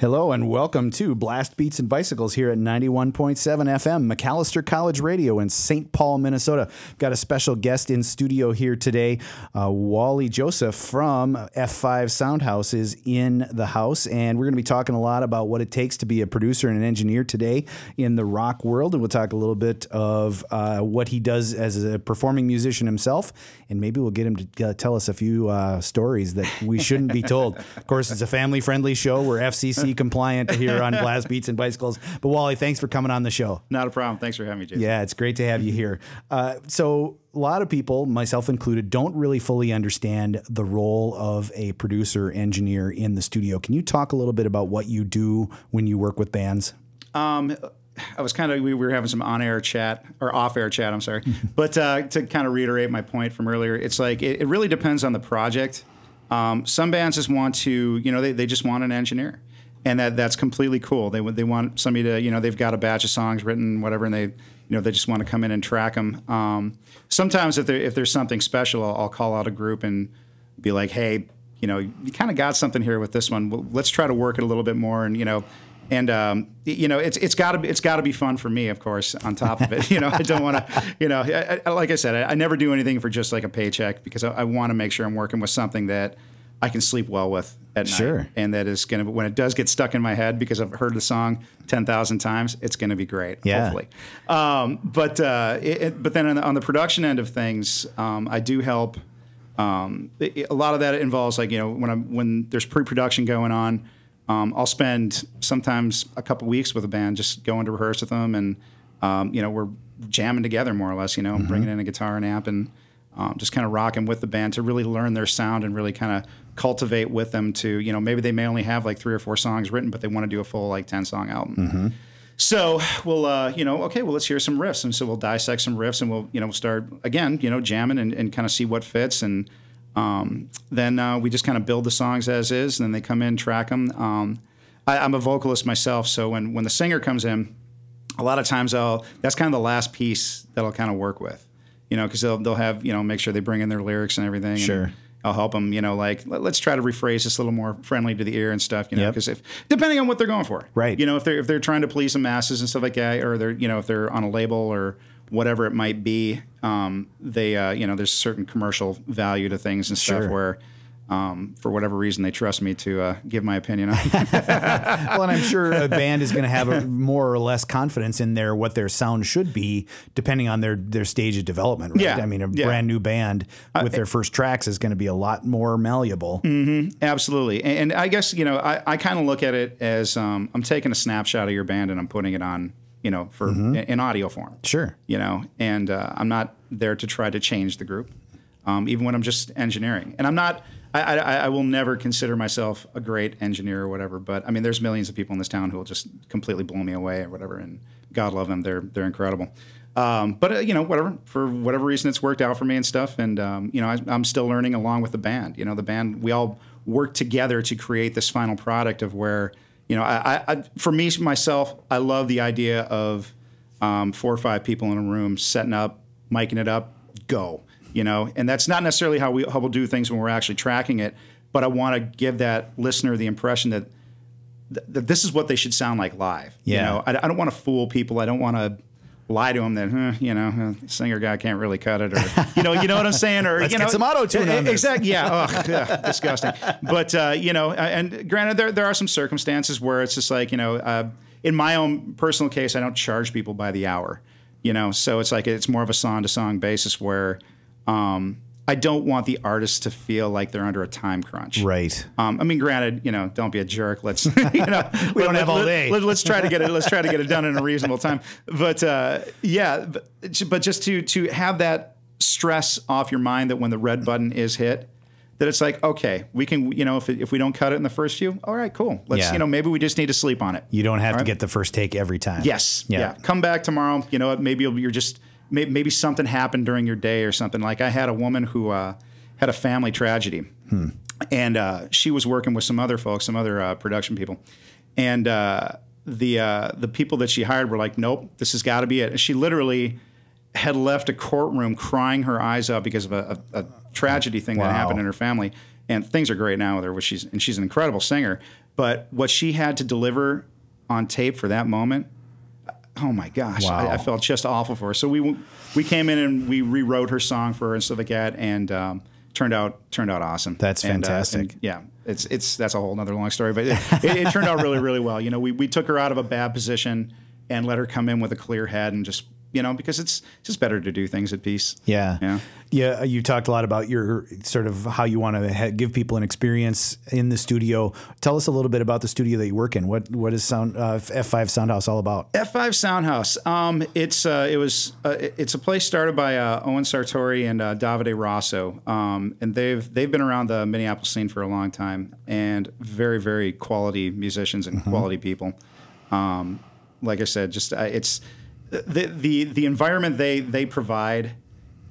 Hello and welcome to Blast Beats and Bicycles here at 91.7 FM, Macalester College Radio in St. Paul, Minnesota. Got a special guest in studio here today. Uh, Wally Joseph from F5 Soundhouse is in the house, and we're going to be talking a lot about what it takes to be a producer and an engineer today in the rock world. And we'll talk a little bit of uh, what he does as a performing musician himself, and maybe we'll get him to uh, tell us a few uh, stories that we shouldn't be told. Of course, it's a family friendly show. We're FCC compliant here on Blast Beats and Bicycles. But Wally, thanks for coming on the show. Not a problem. Thanks for having me, Jason. Yeah, it's great to have you here. Uh, so, a lot of people, myself included, don't really fully understand the role of a producer engineer in the studio. Can you talk a little bit about what you do when you work with bands? Um, I was kind of we were having some on-air chat or off-air chat. I'm sorry, but uh, to kind of reiterate my point from earlier, it's like it, it really depends on the project. Um, some bands just want to, you know, they, they just want an engineer and that that's completely cool. They they want somebody to you know they've got a batch of songs written whatever, and they you know they just want to come in and track them. Um, sometimes if there if there's something special, I'll, I'll, call out a group and be like, hey, you know, you kind of got something here with this one. Well, let's try to work it a little bit more, and you know. And um, you know it's it's got to be it's got to be fun for me, of course. On top of it, you know, I don't want to, you know, I, I, like I said, I, I, never do anything for just like a paycheck because I, want to make sure I'm working with something that I can sleep well with at sure. night. And that is going to, when it does get stuck in my head because I've heard the song 10,000 times, it's going to be great, yeah. hopefully. Um, but, uh, it, but then on the, on the, production end of things, um, I do help. Um, it, a lot of that involves like, you know, when I'm, when there's pre-production going on, um, I'll spend sometimes a couple weeks with a band, just going to rehearse with them. And, um, you know, we're jamming together more or less, you know, mm-hmm. bringing in a guitar and amp and, um, just kind of rocking with the band to really learn their sound and really kind of cultivate with them to you know maybe they may only have like three or four songs written but they want to do a full like 10 song album. Mm-hmm. so we'll uh, you know okay well let's hear some riffs. And so we'll dissect some riffs and we'll you know we'll start again you know jamming and, and kind of see what fits. And um, then uh, we just kind of build the songs as is and then they come in track them um, I, i'm a vocalist myself so when when the singer comes in a lot of times i'll that's kind of the last piece that i'll kind of work with you know, because they'll they'll have you know make sure they bring in their lyrics and everything. Sure. And I'll help them, you know, like let, us try to rephrase this a little more friendly to the ear and stuff, you know, because yep. if depending on what they're going for, right? You know, if they're if they're trying to please the masses and stuff like that, or they're you know if they're on a label or whatever it might be, um, they uh, you know there's certain commercial value to things and stuff sure. where um, for whatever reason, they trust me to uh, give my opinion on. well, and I'm sure a band is going to have a more or less confidence in their what their sound should be, depending on their their stage of development. Right? Yeah, I mean, a yeah. brand new band with uh, their first tracks is going to be a lot more malleable. Mm-hmm, absolutely, and, and, I guess you know I, I kind of look at it as um, I'm taking a snapshot of your band and I'm putting it on you know for mm-hmm. in, in, audio form. Sure, you know, and uh, I'm not there to try to change the group, um, even when I'm just engineering, and I'm not I, I, I, will never consider myself a great engineer or whatever, but I mean, there's millions of people in this town who will just completely blow me away or whatever, and God love them, they're they're incredible. Um, but uh, you know, whatever for whatever reason, it's worked out for me and stuff, and um, you know, I, am still learning along with the band. You know, the band we all work together to create this final product of where you know, I, I for me myself, I love the idea of um, four or five people in a room setting up, miking it up, go you know, and that's not necessarily how we how we'll do things when we're actually tracking it. But I want to give that listener the impression that th- that this is what they should sound like live. Yeah. You know, I, I don't want to fool people. I don't want to lie to them that huh, you know singer guy can't really cut it or you know you know what I'm saying or Let's you know get some auto tune on exactly yeah, oh, yeah disgusting but uh, you know and granted there there are some circumstances where it's just like you know uh, in my own personal case I don't charge people by the hour you know so it's like it's more of a song to song basis where um, I don't want the artist to feel like they're under a time crunch. Right. Um, I mean, granted, you know, don't be a jerk. Let's, you know, we don't let, have all day. Let, us try to get it. Let's try to get it done in a reasonable time. But uh, yeah, but, but just to to have that stress off your mind that when the red button is hit, that it's like, okay, we can, you know, if, it, if we don't cut it in the first few, all right, cool. Let's, yeah. you know, maybe we just need to sleep on it. You don't have all to right? get the first take every time. Yes. Yeah. yeah. Come back tomorrow. You know, maybe you're just maybe something happened during your day or something. Like I had a woman who uh, had a family tragedy, hmm. and uh, she was working with some other folks, some other uh, production people, and uh, the uh, the people that she hired were like, "Nope, this has got to be it." And she literally had left a courtroom crying her eyes out because of a, a, a tragedy thing wow. that happened in her family. And things are great now with her, which she's and she's an incredible singer. but what she had to deliver on tape for that moment, oh my gosh, Wow. I, I felt just awful for her. So we we came in and we rewrote her song for her and stuff like that, and um, turned out turned out awesome. That's And, uh, fantastic. yeah, it's it's that's a whole nother long story, but it, it, it turned out really really well. You know, we we took her out of a bad position and let her come in with a clear head and just you know because it's just better to do things at peace. Yeah. Yeah. Yeah. You talked a lot about your sort of how you want to ha- give people an experience in the studio. Tell us a little bit about the studio that you work in. What What is Sound uh, F5 Soundhouse all about? F5 Soundhouse. Um, it's uh, it was uh, it's a place started by uh, Owen Sartori and uh, Davide Rosso, um, and they've they've been around the Minneapolis scene for a long time, and very very quality musicians and quality people. Um, like I said, just uh, it's the the the environment they they provide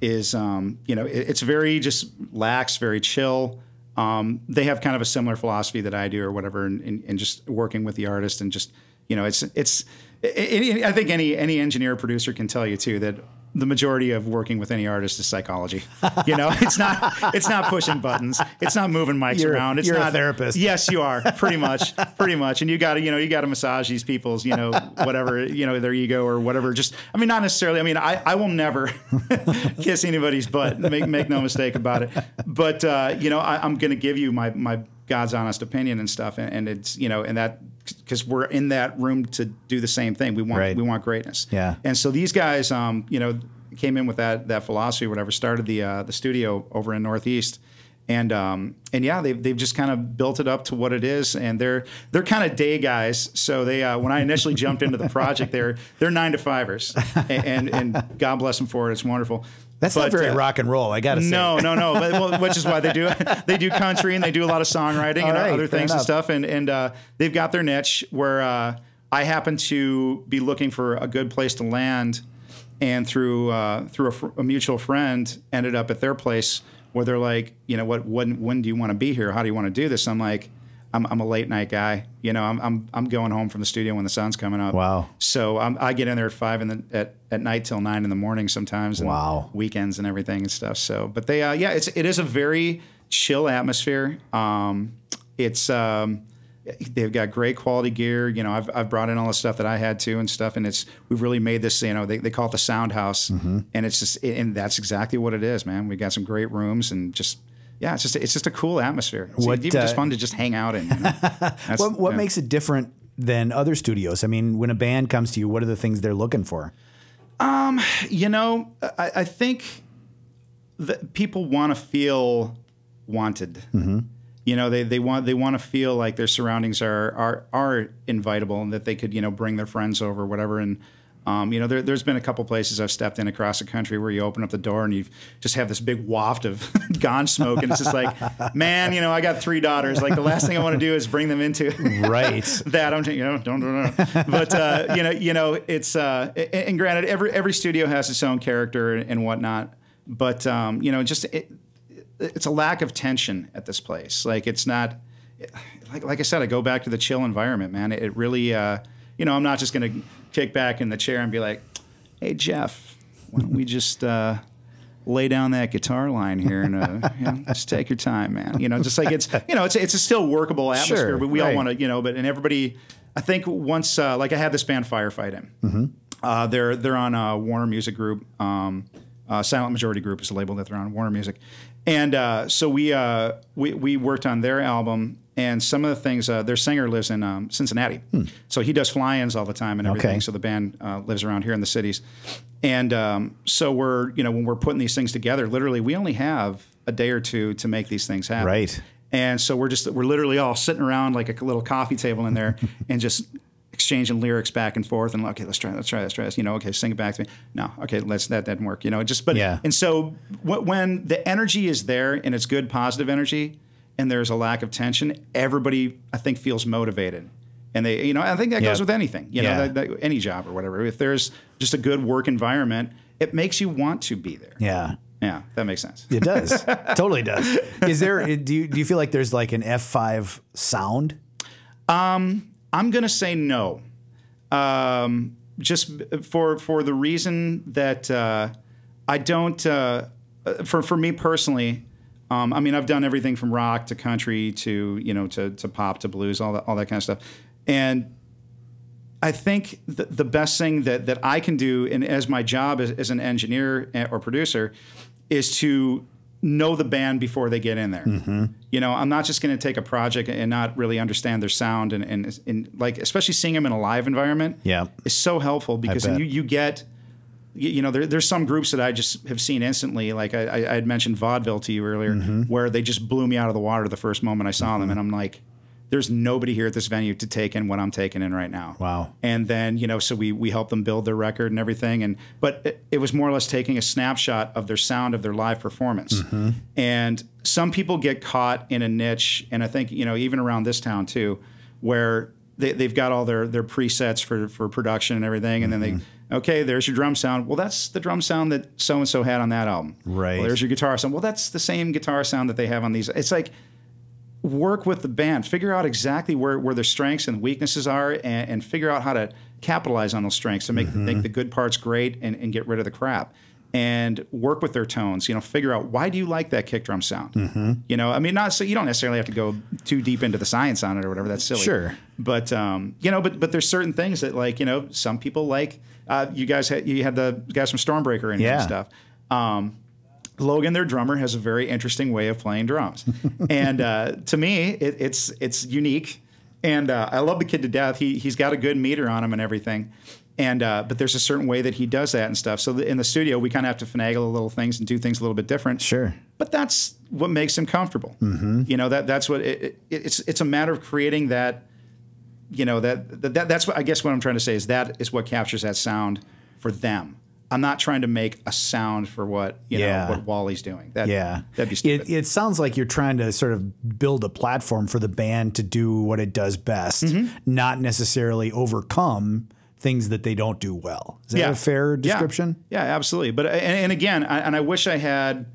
is um, you know it, it's very just lax, very chill. Um, they have kind of a similar philosophy that I do, or whatever, and, and, and just working with the artist and just you know it's it's. I I think any any engineer producer can tell you too that the majority of working with any artist is psychology. You know, it's not it's not pushing buttons, it's not moving mics You're- around. It's you're a not therapist. Yes, you are pretty much, pretty much, and you got to you know you got to massage these people's you know whatever you know their ego or whatever. Just I mean, not necessarily. I mean, I, I will never kiss anybody's butt. Make make no mistake about it. But uh, you know, I, I'm going to give you my my God's honest opinion and stuff, and, and it's you know, and that because we're in that room to do the same thing. We want Right. we want greatness. Yeah. And so these guys, um, you know, came in with that that philosophy, or whatever. Started the uh, the studio over in Northeast, and um, and yeah, they've they've just kind of built it up to what it is, and they're they're kind of day guys. So they uh, when I initially jumped into the project, they're they're nine to fivers, and and, and God bless them for it. It's wonderful. That's not very uh, rock and roll. I got to say. no, no, no. But, well, which is why they do they do country and they do a lot of songwriting All and right, other things enough. and stuff. And and uh, they've got their niche where uh, I happen to be looking for a good place to land, and through uh, through a, fr- a mutual friend ended up at their place where they're like, you know, what when when do you want to be here? How do you want to do this? I'm like. I'm, I'm a late night guy, you know. I'm, I'm I'm going home from the studio when the sun's coming up. Wow. So I'm, I get in there at five in the at, at night till nine in the morning sometimes. And Wow. Weekends and everything and stuff. So, but they, uh, yeah, it's it is a very chill atmosphere. Um, it's um, they've got great quality gear. You know, I've I've brought in all the stuff that I had to and stuff, and it's we've really made this. You know, they, they call it the Sound House, Mm-hmm. and it's just and that's exactly what it is, man. We got some great rooms and just. Yeah, it's just it's just a cool atmosphere. It's What, even just uh, fun to just hang out in. You know? What, what yeah. makes it different than other studios? I mean, when a band comes to you, what are the things they're looking for? Um, You know, I, I think that people want to feel wanted. Mm-hmm. You know, they, they want they want to feel like their surroundings are are are invitable and that they could you know bring their friends over, whatever. And um, you know, there, there's been a couple places I've stepped in across the country where you open up the door and you just have this big waft of gone smoke, and it's just like, man, you know, I got three daughters. Like the last thing I want to do is bring them into Right. that I'm you know don't don't don't. But uh, you know you know it's uh, and granted every every studio has its own character and whatnot. But um, you know just it, it's a lack of tension at this place. Like it's not like like I said. I go back to the chill environment, man. It, really uh, you know I'm not just gonna kick back in the chair and be like, hey Jeff, why don't we just uh, lay down that guitar line here and uh, you know, just take your time, man. You know, just like it's you know it's it's a still workable atmosphere, Sure, but we all want to you know, but and everybody. I think once uh, like I had this band Firefight in. Mm-hmm. Uh, they're they're on uh, Warner Music Group. Um, uh, Silent Majority Group is the label that they're on, Warner Music, and uh, so we, uh, we we worked on their album. And some of the things, uh, their singer lives in um, Cincinnati, so he does fly-ins all the time and everything. Hmm. Okay. So the band uh, lives around here in the cities, and um, so we're you know when we're putting these things together, literally we only have a day or two to make these things happen. Right. And so we're just we're literally all sitting around like a little coffee table in there and just exchanging lyrics back and forth and okay, let's try, let's try, let's try this. You know, okay, sing it back to me. No, okay, let's that didn't work. You know, just but Yeah. And so when the energy is there and it's good positive energy and there's a lack of tension, everybody I think feels motivated. And they, you know, I think that Yeah. goes with anything, you know, that, that, any job or whatever. If there's just a good work environment, it makes you want to be there. Yeah. Yeah, that makes sense. It does. totally does. Is there, do you, do you feel like there's like an F5 sound? I'm going to say no. Um, just for for the reason that uh, I don't uh, for for me personally, Um, I mean, I've done everything from rock to country to you know to to pop to blues, all that all that kind of stuff, and I think the, the best thing that that I can do, and as my job as, as an engineer or producer, is to know the band before they get in there. Mm-hmm. You know, I'm not just going to take a project and not really understand their sound and, and, and like, especially seeing them in a live environment Yeah. is so helpful because you, you get, you, know, there, there's some groups that I just have seen instantly. Like I, I had mentioned vaudeville to you earlier, Mm-hmm. where they just blew me out of the water the first moment I saw them. And I'm like, there's nobody here at this venue to take in what I'm taking in right now. Wow. And then, you know, so we we helped them build their record and everything. And but it, it was more or less taking a snapshot of their sound of their live performance. Mm-hmm. And some people get caught in a niche, and I think you know even around this town too, where they, they've got all their their presets for for production and everything, and then Mm-hmm. they okay, there's your drum sound. Well, that's the drum sound that so and so had on that album. Right. Well, there's your guitar sound. Well, that's the same guitar sound that they have on these. It's like work with the band, figure out exactly where, where their strengths and weaknesses are, and, and figure out how to capitalize on those strengths to make Mm-hmm. make the good parts great and, and get rid of the crap. And work with their tones. You know, figure out why do you like that kick drum sound. Mm-hmm. You know, I mean, not so you don't necessarily have to go too deep into the science on it or whatever. That's silly. Sure. But um, you know, but but there's certain things that like you know some people like. Uh, you guys had you had the guys from Stormbreaker in Yeah. and stuff. Um, Logan, their drummer, has a very interesting way of playing drums, and uh, to me, it, it's it's unique. And uh, I love the kid to death. He he's got a good meter on him and everything. And uh, but there's a certain way that he does that and stuff. So in the studio, we kind of have to finagle a little things and do things a little bit different. Sure. But that's what makes him comfortable. Mm-hmm. You know that that's what it, it, it's it's a matter of creating that. You know that, that that's what I guess what I'm trying to say is that is what captures that sound for them. I'm not trying to make a sound for what you Yeah. know what Wally's doing. That, Yeah. that'd be stupid. It, it sounds like you're trying to sort of build a platform for the band to do what it does best, Mm-hmm. not necessarily overcome things that they don't do well. Is that a fair Yeah. description? Yeah, absolutely. But and, and again, I, and I wish I had.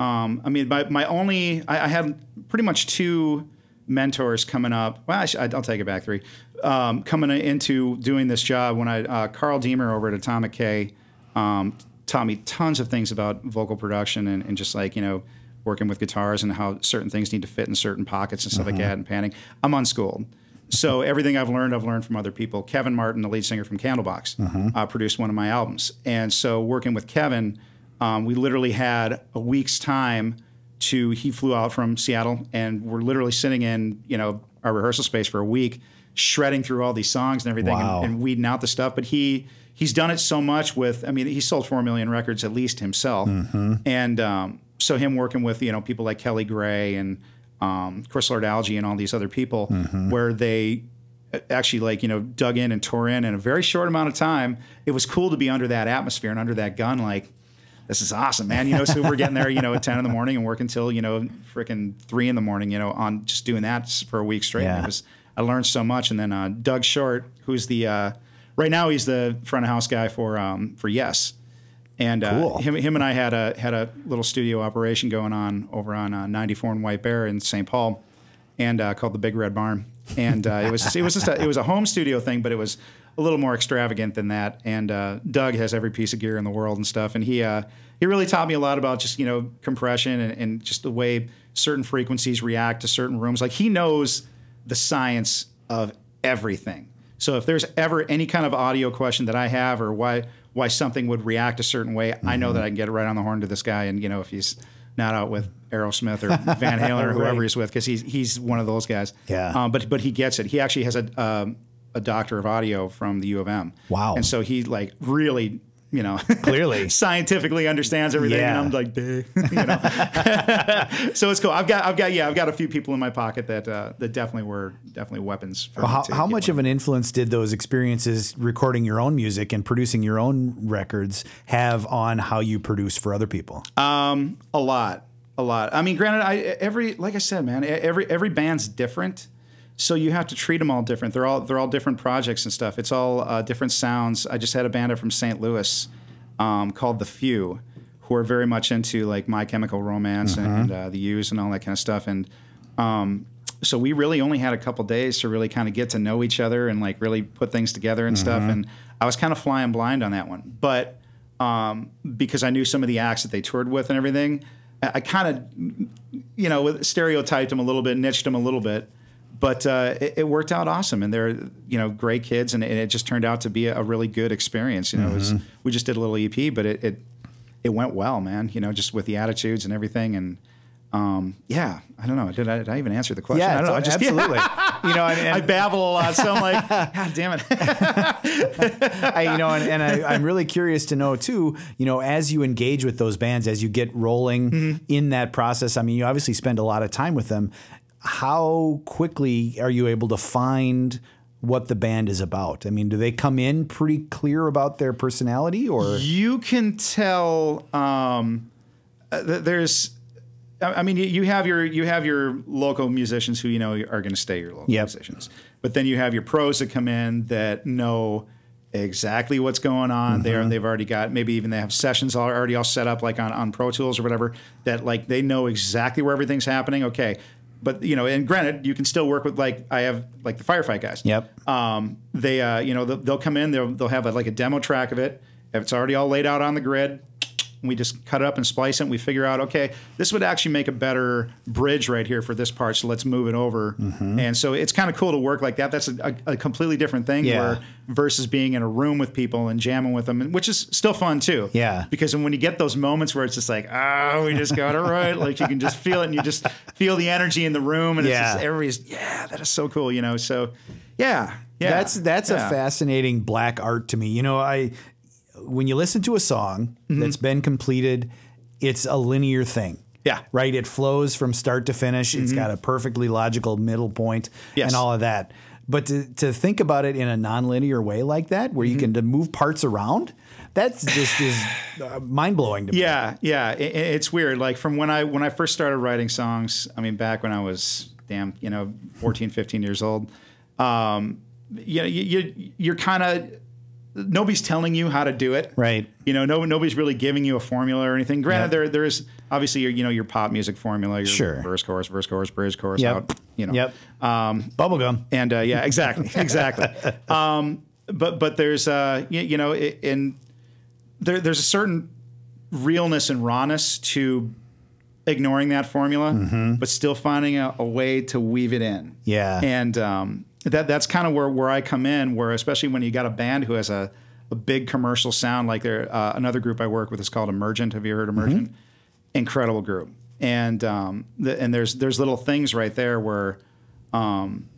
Um, I mean, my, my only I, I had pretty much two mentors coming up. Well, I sh- I'll take it back three. Um, coming into doing this job when I uh, Carl Deemer over at Atomic K um, taught me tons of things about vocal production and, and just like you know working with guitars and how certain things need to fit in certain pockets and stuff like that and panning. I'm unschooled. So everything I've learned, I've learned from other people. Kevin Martin, the lead singer from Candlebox, uh, produced one of my albums, and so working with Kevin, um, we literally had a week's time to. He flew out from Seattle, and we're literally sitting in you know our rehearsal space for a week, shredding through all these songs and everything, Wow. and, and weeding out the stuff. But he he's done it so much with. I mean, he sold four million records at least himself, and um, so him working with you know people like Kelly Gray and um, Chris Lord Alge and all these other people, where they actually like you know dug in and tore in in a very short amount of time. It was cool to be under that atmosphere and under that gun, like. This is awesome, man. You know, so we're getting there, you know, at ten in the morning and work until, you know, freaking three in the morning. You know, on just doing that for a week straight. Yeah. It was I learned so much. And then uh, Doug Short, who's the uh, right now he's the front of house guy for um, for Yes, and uh, Cool. him him and I had a had a little studio operation going on over on uh, 94 and White Bear in St. Paul, and uh, called the Big Red Barn. And uh, it was it was just a, it was a home studio thing, but it was a little more extravagant than that. And uh, Doug has every piece of gear in the world and stuff, and he uh, he really taught me a lot about just you know compression and, and just the way certain frequencies react to certain rooms. Like he knows the science of everything. So if there's ever any kind of audio question that I have or why why something would react a certain way, I know that I can get it right on the horn to this guy. And you know if he's not out with Aerosmith or Van Halen or whoever Right. he's with, because he's he's one of those guys. Yeah. Um, but but he gets it. He actually has a um, a doctor of audio from the U of M. Wow. And so he like really. You know, Clearly. scientifically understands everything, Yeah. and I'm like, "Duh," you know. so it's cool. I've got, I've got, yeah, I've got a few people in my pocket that uh, that definitely were definitely weapons. For How, how much one. of an influence did those experiences recording your own music and producing your own records have on how you produce for other people? Um, a lot, a lot. I mean, granted, I every like I said, man, every every band's different, so you have to treat them all different. They're all they're all different projects and stuff. It's all uh, different sounds. I just had a band up from St. Louis um, called The Few, who are very much into like My Chemical Romance and uh, the Used and all that kind of stuff. And um, so we really only had a couple days to really kind of get to know each other and like really put things together and stuff. And I was kind of flying blind on that one, but um, because I knew some of the acts that they toured with and everything, I, I kind of you know, stereotyped them a little bit, niched them a little bit. But uh, it, it worked out awesome, and they're you know great kids, and it, it just turned out to be a, a really good experience. You know, it was, we just did a little EP, but it, it it went well, man. You know, just with the attitudes and everything, and um, yeah, I don't know. Did I, did I even answer the question? Yeah, I don't know. I just absolutely. you know, and, I babble a lot, so I'm like, God damn it. I, you know, and, and I, I'm really curious to know too. You know, as you engage with those bands, as you get rolling Mm-hmm. in that process. I mean, you obviously spend a lot of time with them. How quickly are you able to find what the band is about? I mean, do they come in pretty clear about their personality, or you can tell um, uh, th- there's I mean, you- have your you have your local musicians who you know are going to stay your local Yep. musicians, but then you have your pros that come in that know exactly what's going on. Mm-hmm. they've already got maybe even they have sessions already all set up like on on Pro Tools or whatever that like they know exactly where everything's happening. Okay. But you know, and granted, you can still work with like I have like the firefight guys. Yep. Um, they uh, you know they'll, they'll come in they'll they'll have a, like a demo track of it. If it's already all laid out on the grid, we just cut it up and splice it. And we figure out, okay, this would actually make a better bridge right here for this part. So let's move it over. Mm-hmm. And so it's kind of cool to work like that. That's a, a, a completely different thing Yeah. where versus being in a room with people and jamming with them, which is still fun too. Yeah. Because when you get those moments where it's just like, oh, we just got it right. Like you can just feel it and you just feel the energy in the room. And Yeah. it's just, everybody's, yeah, that is so cool, you know? So yeah. Yeah. That's that's yeah. a fascinating black art to me. You know, I when you listen to a song Mm-hmm. that's been completed, it's a linear thing. Yeah. Mm-hmm. Right? It flows from start to finish. It's got a perfectly logical middle point Yes. and all of that. But to, to think about it in a nonlinear way like that, where Mm-hmm. you can to move parts around, that's just is uh, mind blowing to me. Yeah, yeah, it- it's weird. Like from when I when I first started writing songs, I mean, back when I was damn, you know, 14, 15 years old. Um, you know, you, you you're kind of nobody's telling you how to do it, Right. You know, no nobody's really giving you a formula or anything. Granted, Yep. there there is obviously your you know your pop music formula, your Sure. verse chorus, verse chorus, bridge chorus, Yep. out, you know, Yep. Um, Bubblegum. and uh, yeah, exactly, exactly. um, but but there's uh, you, you know, in there there's a certain realness and rawness to ignoring that formula, but still finding a, a way to weave it in. Mm-hmm. Yeah. and um, that that's kind of where where I come in. Where especially when you got a band who has a a big commercial sound, like there uh, another group I work with is called Emergent. Have you heard Emergent? Incredible group, and um, the, and there's there's little things right there where. Um,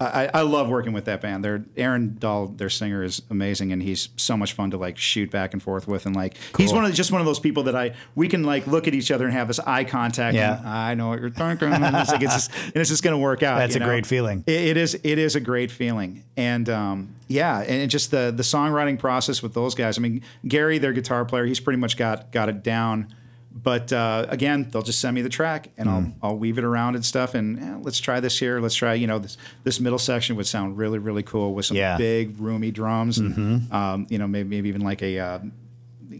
I, I love working with that band. They're Aaron Dahl, their singer, is amazing, and he's so much fun to like shoot back and forth with. And like, he's one of the, just one of those people that I we can like look at each other and have this eye contact. Yeah. and, I know what you're thinking, and it's like it's just, and it's just going to work out. That's a know? great feeling. It, it is. It is a great feeling, and um, yeah, and just the the songwriting process with those guys. I mean, Gary, their guitar player, he's pretty much got got it down. But uh, again, they'll just send me the track, and Hmm. I'll I'll weave it around and stuff. And eh, let's try this here. Let's try. You know, this this middle section would sound really really cool with some Yeah. Mm-hmm. big roomy drums, and um, you know maybe maybe even like a. Uh,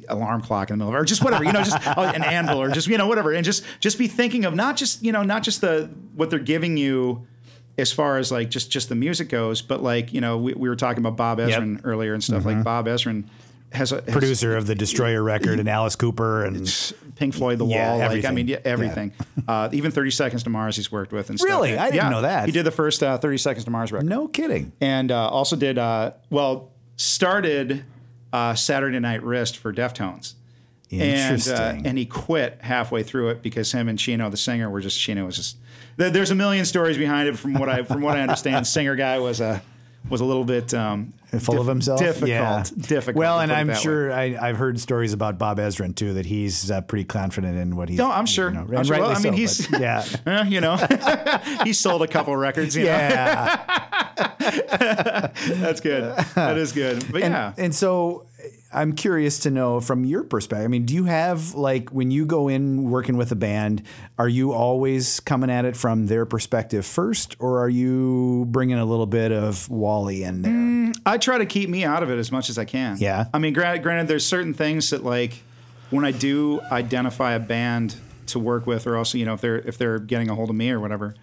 alarm clock in the middle of or just whatever you know just oh, an anvil or just you know whatever and just just be thinking of not just you know not just the what they're giving you as far as like just just the music goes but like you know we, we were talking about bob ezrin earlier and stuff like bob ezrin has a has Producer of the Destroyer record and Alice Cooper and Pink Floyd, The Yeah, Wall, like I mean, yeah, everything. Uh, even Thirty Seconds to Mars, he's worked with and stuff. Really? I didn't Yeah. know that. He did the first uh, Thirty Seconds to Mars record, no kidding. and uh, also did uh, well started uh, Saturday Night Wrist for Deftones. And, uh, and he quit halfway through it because him and Chino, the singer, were just Chino was just. There's a million stories behind it. From what I from what I understand, singer guy was a was a little bit um, full of himself. Difficult, yeah. difficult. Well, and I'm way. sure I, I've heard stories about Bob Ezrin too that he's uh, pretty confident in what he's. No, I'm sure. You know, I'm sure. Well, rightly I mean, so, he's- but yeah, Eh, you know, he sold a couple records. You know? yeah. That's good. That is good. But yeah, And so I'm curious to know from your perspective. I mean, do you have like when you go in working with a band, are you always coming at it from their perspective first, or are you bringing a little bit of Wally in there? I try to keep me out of it as much as I can. Yeah. I mean, granted, granted, there's certain things that like when I do identify a band to work with, or also you know if they're if they're getting a hold of me or whatever,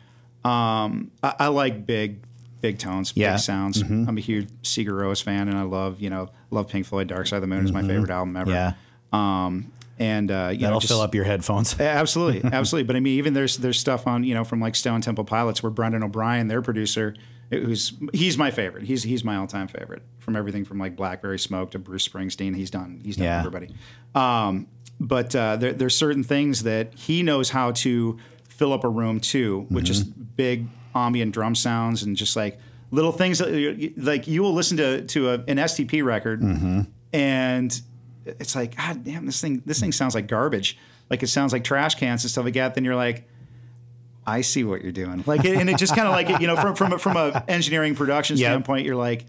um, I, I like big. Big tones, Yeah. Mm-hmm. big sounds. I'm a huge Sigur Rós fan, and I love, you know, love Pink Floyd. Dark Side of the Moon is my favorite album ever. Yeah. Um, and uh, you That'll know, just, fill up your headphones. absolutely, absolutely. But I mean, even there's there's stuff on you know from like Stone Temple Pilots where Brendan O'Brien, their producer, who's he's my favorite. He's he's my all time favorite from everything from like Blackberry Smoke to Bruce Springsteen. He's done he's done Yeah. everybody. Um, but uh, there, there's certain things that he knows how to fill up a room too, which Mm-hmm. big ambient drum sounds and just like little things that you- like you will listen to to a, an STP record Mm-hmm. and it's like God damn this thing this thing sounds like garbage. Like it sounds like trash cans and stuff like that. Then you're like I see what you're doing. Like and it just kind of like you know from from a, from a engineering production Yep. standpoint you're like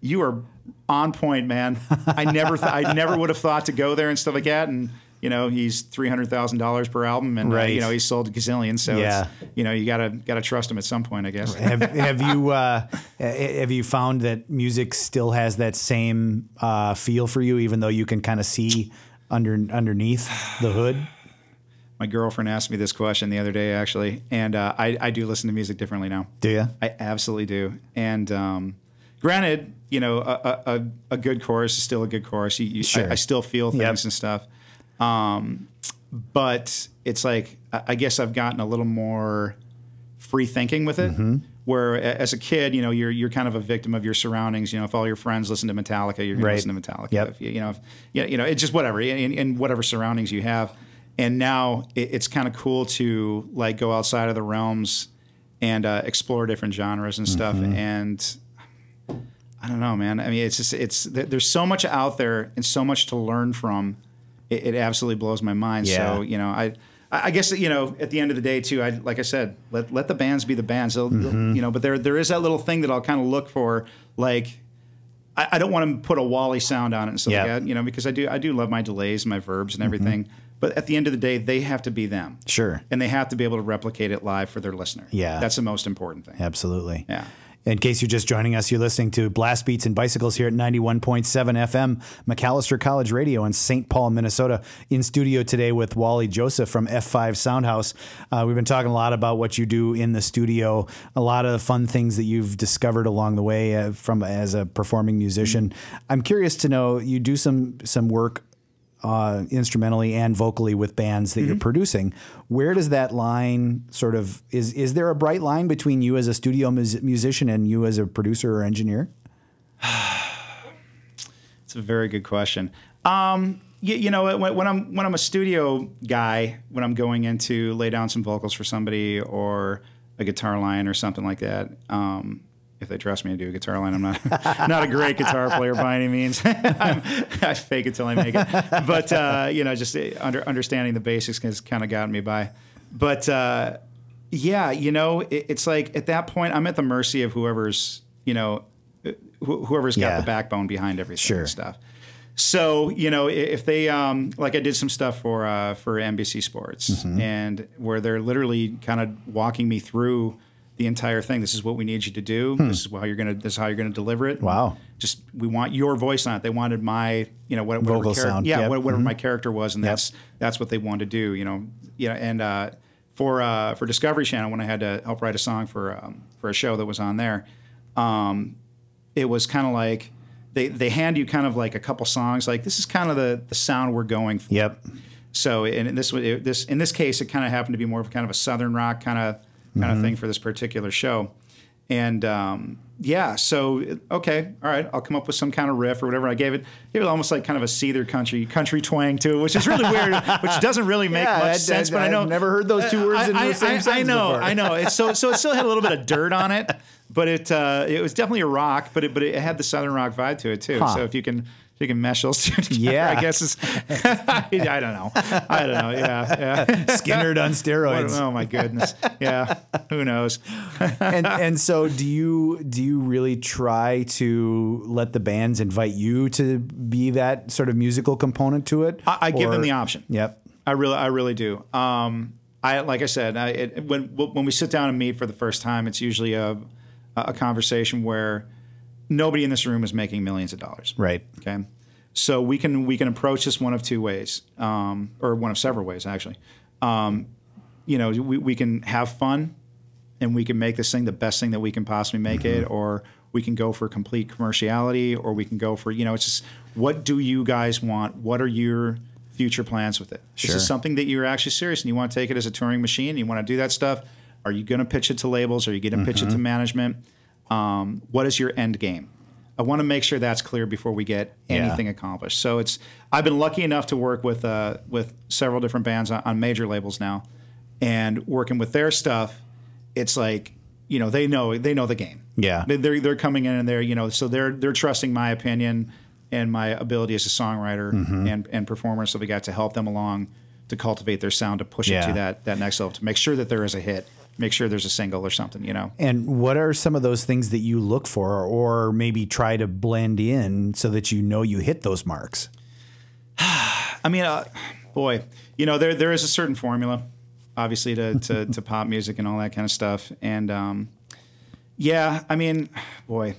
you are on point man. I never th- I never would have thought to go there and stuff like that. And you know he's three hundred thousand dollars per album and uh, you know he's sold gazillions so Yeah. it's, you know you gotta gotta trust him at some point I guess have, have you uh, have you found that music still has that same uh, feel for you, even though you can kind of see under underneath the hood? my girlfriend asked me this question the other day actually and uh, I, I do listen to music differently now Do you? I absolutely do. And um, granted, you know, a, a, a- a good chorus is still a good chorus. You, you, Sure. I, I still feel things Yep. and stuff. Um, but it's like, I guess I've gotten a little more free thinking with it. Mm-hmm. Where as a kid, you know, you're you're kind of a victim of your surroundings. You know, if all your friends listen to Metallica, you're going Right. to listen to Metallica. Yep. If you, you know, if, you know, it's just whatever in, in whatever surroundings you have. And now it, it's kind of cool to like go outside of the realms and uh, explore different genres and stuff. Mm-hmm. And I don't know, man. I mean, it's just it's there's so much out there and so much to learn from. It, it absolutely blows my mind. Yeah. So you know, I I guess you know at the end of the day too. I like I said, let let the bands be the bands. Mm-hmm. you know, but there there is that little thing that I'll kind of look for, like. I, I don't want to put a Wally sound on it and stuff Yeah. like that, you know, because I do I do love my delays, my verbs, and everything. But at the end of the day, they have to be them, Sure. and they have to be able to replicate it live for their listener. Yeah. that's the most important thing. Absolutely. Yeah. In case you're just joining us, you're listening to Blast Beats and Bicycles here at 91.7 FM, Macalester College Radio in St. Paul, Minnesota. In studio today with Wally Joseph from F5 Soundhouse. Uh, we've been talking a lot about what you do in the studio, a lot of fun things that you've discovered along the way uh, from as a performing musician. I'm curious to know you do some some work uh, instrumentally and vocally with bands that you're producing. Where does that line sort of is? Is there a bright line between you as a studio mus- musician and you as a producer or engineer? It's a very good question. Um, you, you know, when, when I'm when I'm a studio guy, when I'm going in to lay down some vocals for somebody or a guitar line or something like that. Um, if they trust me to do a guitar line, I'm not not a great guitar player by any means. I'm, I fake it till I make it. But uh, you know, just uh, under, understanding the basics has kind of gotten me by. But uh, yeah, you know, it, it's like at that point, I'm at the mercy of whoever's you know wh- whoever's got the backbone behind everything Sure. and stuff. So you know, if they um, like, I did some stuff for uh, for NBC Sports, Mm-hmm. and where they're literally kind of walking me through the entire thing. This is what we need you to do. This is how you're gonna. This is how you're gonna deliver it. Hmm. Wow. Just we want your voice on it. They wanted my you know what, whatever Vocal charac- sound. Yeah, Yep. what- whatever my character was, and Yep. that's that's what they wanted to do. You know, you know, and uh, for uh, for Discovery Channel when I had to help write a song for um, for a show that was on there. Um, it was kind of like they they hand you kind of like a couple songs like this is kind of the the sound we're going for. Yep. So in this it, this in this case it kind of happened to be more of kind of a southern rock kind of kind of thing for this particular show. And um, yeah, so okay, all right, I'll come up with some kind of riff or whatever. I gave it, gave it almost like kind of a seether country country twang to it, which is really weird, which doesn't really make Yeah, much I- sense. I- but I know I've never heard those two words in I, the same I, I know, before. I know. It's so so it still had a little bit of dirt on it, but it uh, it was definitely a rock, but it but it had the southern rock vibe to it too. Huh. So if you can you can those two together, Yeah. I guess it's I don't know, I don't know, yeah, yeah. Skynyrd on What- steroids. oh my goodness, yeah, who knows? and and so do you do you really try to let the bands invite you to be that sort of musical component to it? I, I give them the option. Yep. I really, I really do. Um, I like I said, I, it, when when we sit down and meet for the first time, it's usually a a conversation where nobody in this room is making millions of dollars. Right. Okay. So we can we can approach this one of two ways, um, or one of several ways actually. Um, you know, we, we can have fun, and we can make this thing the best thing that we can possibly make it, or we can go for complete commerciality, or we can go for you know, it's just what do you guys want? What are your future plans with it? Is it. This is something that you're actually serious and you want to take it as a touring machine. You want to do that stuff. Are you going to pitch it to labels? Are you going to pitch it Mm-hmm. to management? Um, what is your end game? I want to make sure that's clear before we get Yeah. anything accomplished. So it's I've been lucky enough to work with uh, with several different bands on, on major labels now, and working with their stuff. It's like you know they know they know the game. Yeah. They- they're they're coming in and they're you know so they're they're trusting my opinion and my ability as a songwriter Mm-hmm. and and performer. So we got to help them along to cultivate their sound to push it to that that next level to make sure that there is a hit, make sure there's a single or something. You know. And what are some of those things that you look for or maybe try to blend in so that you know you hit those marks? I mean, uh, boy, you know, there there is a certain formula, obviously, to, to, to pop music and all that kind of stuff. And um, yeah, I mean, boy,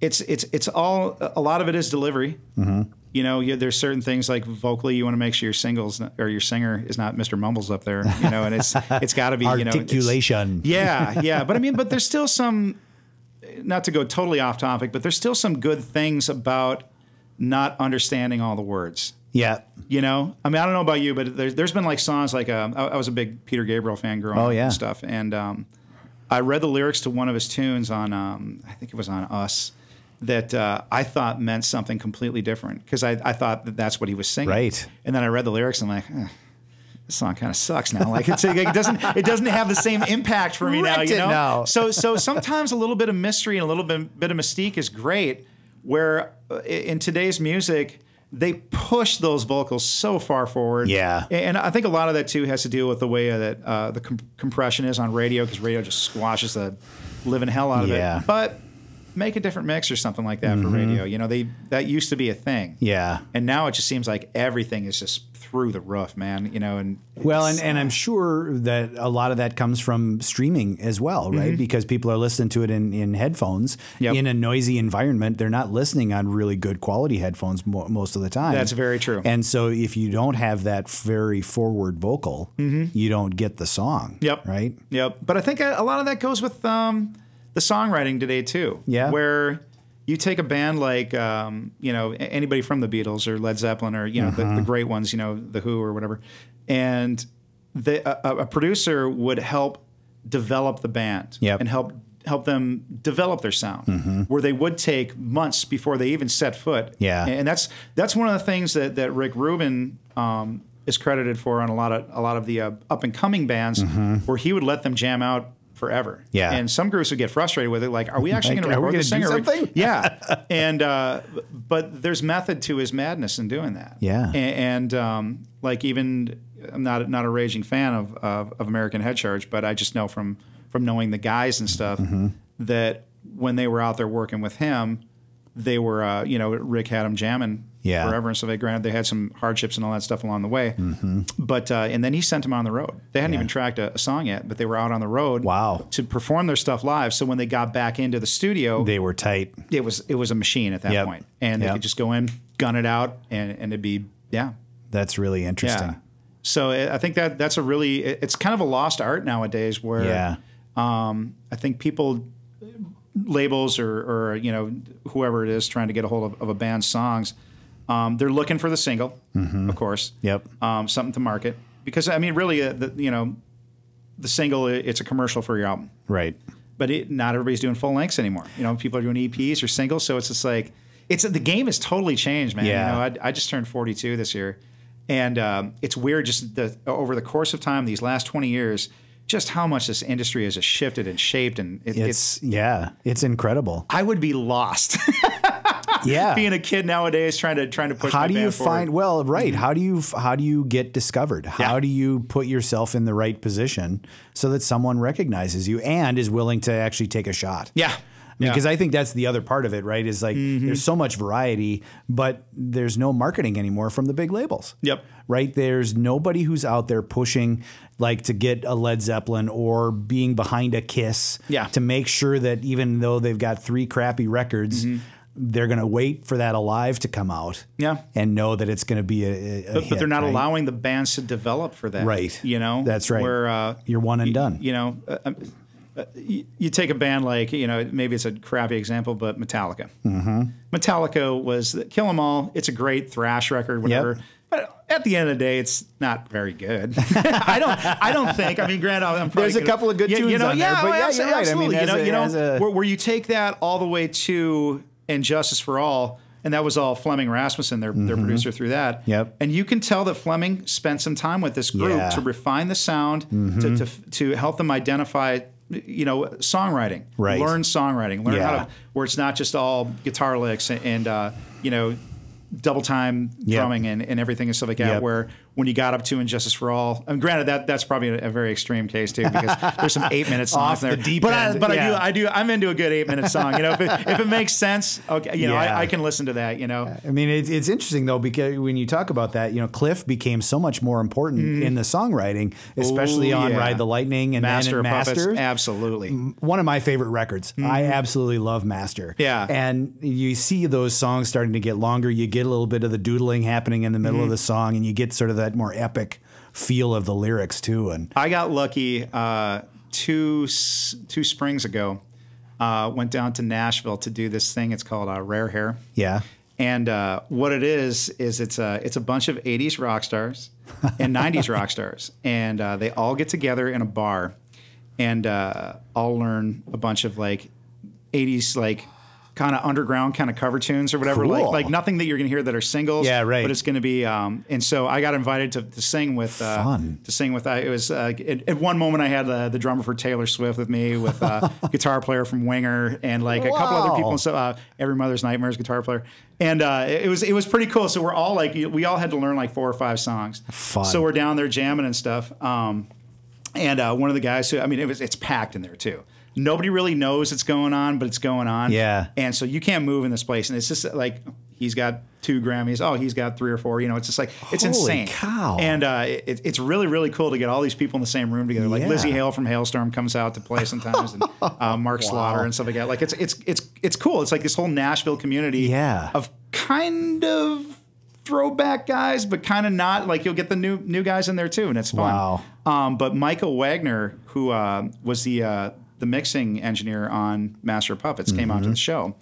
it's it's it's all a lot of it is delivery. You know, you, there's certain things like vocally, you want to make sure your singles or your singer is not Mr. Mumbles up there. You know, and it's it's got to be you know, Articulation. yeah, yeah. But I mean, but there's still some, not to go totally off topic, but there's still some good things about not understanding all the words. Yeah. You know, I mean, I don't know about you, but there's there's been like songs like um, I, I was a big Peter Gabriel fan growing Oh, up yeah. and stuff, and um, I read the lyrics to one of his tunes on um, I think it was on Us that uh, I thought meant something completely different because I, I thought that that's what he was singing. Right. And then I read the lyrics and I'm like. Eh, this song kind of sucks now. Like it's, it doesn't it doesn't have the same impact for me now. You know. now. So so sometimes a little bit of mystery and a little bit bit of mystique is great. Where uh, in today's music they push those vocals so far forward. Yeah. And I think a lot of that too has to do with the way that uh, the com- compression is on radio because radio just squashes the living hell out of Yeah. it. But make a different mix or something like that for radio. You know, they that used to be a thing. Mm-hmm. Yeah. And now it just seems like everything is just through the roof, man. You know, and Well, and, and I'm sure that a lot of that comes from streaming as well, right? Because people are listening to it in, in headphones Mm-hmm. Yep. in a noisy environment. They're not listening on really good quality headphones mo- most of the time. That's very true. And so if you don't have that very forward vocal, you don't get the song. Mm-hmm. Yep. Right? Yep. But I think a, a lot of that goes with um, the songwriting today too. Yeah. Where you take a band like um, you know anybody from the Beatles or Led Zeppelin or you know Uh-huh. the, the great ones, you know the Who or whatever, and the, a, a producer would help develop the band Yep. and help help them develop their sound where they would take months before they even set foot Yeah. and that's that's one of the things that that Rick Rubin um, is credited for on a lot of a lot of the uh, up and coming bands, where he would let them jam out forever. Yeah. and some groups would get frustrated with it, like, "Are we actually Like, going to record do singer?" something? Yeah, and uh, but there's method to his madness in doing that. Yeah. A- and, um, like even I'm not not a raging fan of, of of American Head Charge, but I just know from from knowing the guys and stuff Mm-hmm. that when they were out there working with him, they were uh, you know Rick had them jamming Yeah. forever and stuff. Like, granted, they had some hardships and all that stuff along the way, but uh, and then he sent them on the road. They hadn't Mm-hmm. Yeah. even tracked a, a song yet, but they were out on the road. Wow. To perform their stuff live. So when they got back into the studio, They were tight. it was it was a machine at that Yep. point. and they could just go in, gun it out, and and it'd be yeah, That's really interesting. yeah. So I I think that that's a really it's kind of a lost art nowadays where Yeah. um, I think people labels or or you know whoever it is trying to get a hold of, of a band's songs um, they're looking for the single of course Mm-hmm. Yep. um, something to market because I mean really uh, the, you know the single it's a commercial for your album Right. but it, not everybody's doing full lengths anymore. You know, people are doing EPs or singles, so it's just like it's the game has totally changed, man. Yeah. You know, I, I just turned 42 this year, and um, it's weird just the over the course of time, these last 20 years, just how much this industry has shifted and shaped, and it, it's, It's, yeah, it's incredible. I would be lost Yeah. being a kid nowadays trying to trying to push. how do you forward. find well right how do you how do you get discovered how Yeah. do you put yourself in the right position so that someone recognizes you and is willing to actually take a shot Yeah. because I think that's the other part of it, right? Is like Mm-hmm. there's so much variety, but there's no marketing anymore from the big labels. Yep. Right? There's nobody who's out there pushing like to get a Led Zeppelin or being behind a Kiss Yeah. to make sure that even though they've got three crappy records, they're going to wait for that alive to come out. Yeah. And know that it's going to be a, a but, but they're not right? allowing the bands to develop for that. Right. You know, That's right. Where uh, You're one and y- done. You know, uh, um, uh, you, you take a band like you know maybe it's a crappy example, but Metallica. Mm-hmm. Metallica was Kill 'Em All. It's a great thrash record, whatever. But at the end of the day, it's not very good. I don't. I don't think. I mean, granted, I'm probably There's a gonna- couple of good yeah, tunes you know, on there, yeah, but oh, yeah, abso- you're right. I mean, absolutely. you know, a- you know, a- where, where you take that all the way to and Justice for All, and that was all Flemming Rasmussen, their their producer through that. Mm-hmm. Yep. And you can tell that Fleming spent some time with this group Yeah. Mm-hmm. to refine the sound, to, to to help them identify. You know, songwriting, Right. learn songwriting, learn how to where it's not just all guitar licks and, and uh, you know double time Yep. drumming and, and everything and stuff like that. Yep. Where when you got up to And Justice for All, and granted that that's probably a, a very extreme case too because there's some eight minute songs Off there. the deep but I, but yeah. I do I do I'm into a good eight minute song. You know if it, if it makes sense, okay, you know Yeah. I, I can listen to that. You know. I mean, it's, it's interesting though because when you talk about that, you know, Cliff became so much more important in the songwriting, especially Ooh, on Mm-hmm. yeah. Ride the Lightning and Master then in Puppets, absolutely. One of my favorite records. I absolutely love Master. Yeah. and you see those songs starting to get longer. You get a little bit of the doodling happening in the middle of the song, and you get sort of that more epic feel of the lyrics too. And I got lucky uh, two two springs ago. Uh, went down to Nashville to do this thing. It's called uh, Rare Hair. yeah, And uh, what it is is it's a it's a bunch of '80s rock stars and '90s rock stars, and uh, they all get together in a bar, and uh, all learn a bunch of like '80s like kind of underground kind of cover tunes or whatever. Like Cool. like nothing that you're gonna hear that are singles. Yeah, right. But it's gonna be. Um, and so I got invited to, to sing with uh, Fun. to sing with. Uh, it was uh, at, at one moment I had uh, the drummer for Taylor Swift with me, with uh, guitar player from Winger, and like a couple other people. And so uh, Every Mother's Nightmares guitar player, and uh, it was it was pretty cool. So we're all like we all had to learn like four or five songs. Fun. So we're down there jamming and stuff. Um, and uh, one of the guys who I mean it was it's packed in there too. Nobody really knows it's going on, but it's going on. Yeah. And so you can't move in this place, and it's just like he's got two Grammys. Oh, he's got three or four. You know, it's just like it's Holy insane. cow. And uh, it, it's really really cool to get all these people in the same room together. Like Yeah. Lzzy Hale from Halestorm comes out to play sometimes, and uh, Mark Slaughter and stuff like that. Like it's it's it's it's cool. It's like this whole Nashville community. Yeah. Of kind of throwback guys, but kind of not. Like you'll get the new new guys in there too, and it's fun. Wow. Um, but Michael Wagner, who uh, was the uh, the mixing engineer on Master of Puppets, came Mm-hmm. out to the show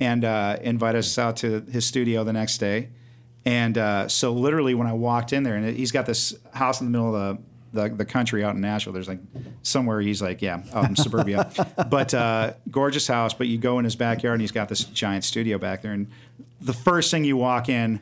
and uh, invited us out to his studio the next day. And uh, so, literally, when I walked in there, and he's got this house in the middle of the, the, the country out in Nashville. There's like somewhere he's like, yeah, out in suburbia, but uh, gorgeous house. But you go in his backyard, and he's got this giant studio back there. And the first thing you walk in,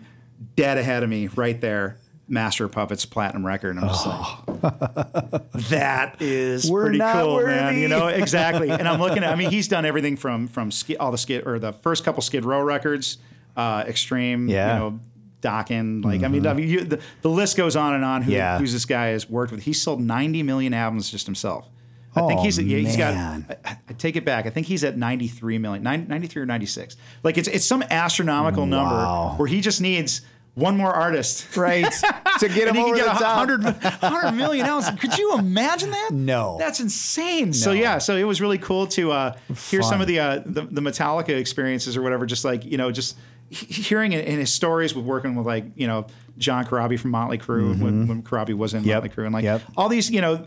dead ahead of me, right there, Master Puppets platinum record, and I'm just like, that is We're pretty cool, man. You know exactly. and I'm looking at. I mean, he's done everything from from skid, all the skid or the first couple Skid Row records, uh, Extreme, Yeah. Mm-hmm. you know, Dokken. Like I mean, I mean you, the, the list goes on and on. Who, Yeah. who's this guy has worked with? He's sold 90 million albums just himself. I think Oh, he's yeah, he's got. I, I take it back. I think he's at 93 million, 9, 93 or 96. Like it's it's some astronomical Wow. number where he just needs one more artist. right to get him over can the get a top. hundred, hundred million ounces. Could you imagine that? No. that's insane. So yeah, so it was really cool to uh, hear some of the, uh, the the Metallica experiences or whatever. Just like you know, just hearing it in his stories with working with like you know John Corabi from Motley Crue when, when Corabi was in Mm-hmm. Yep. Motley Crue and like Yep. all these you know.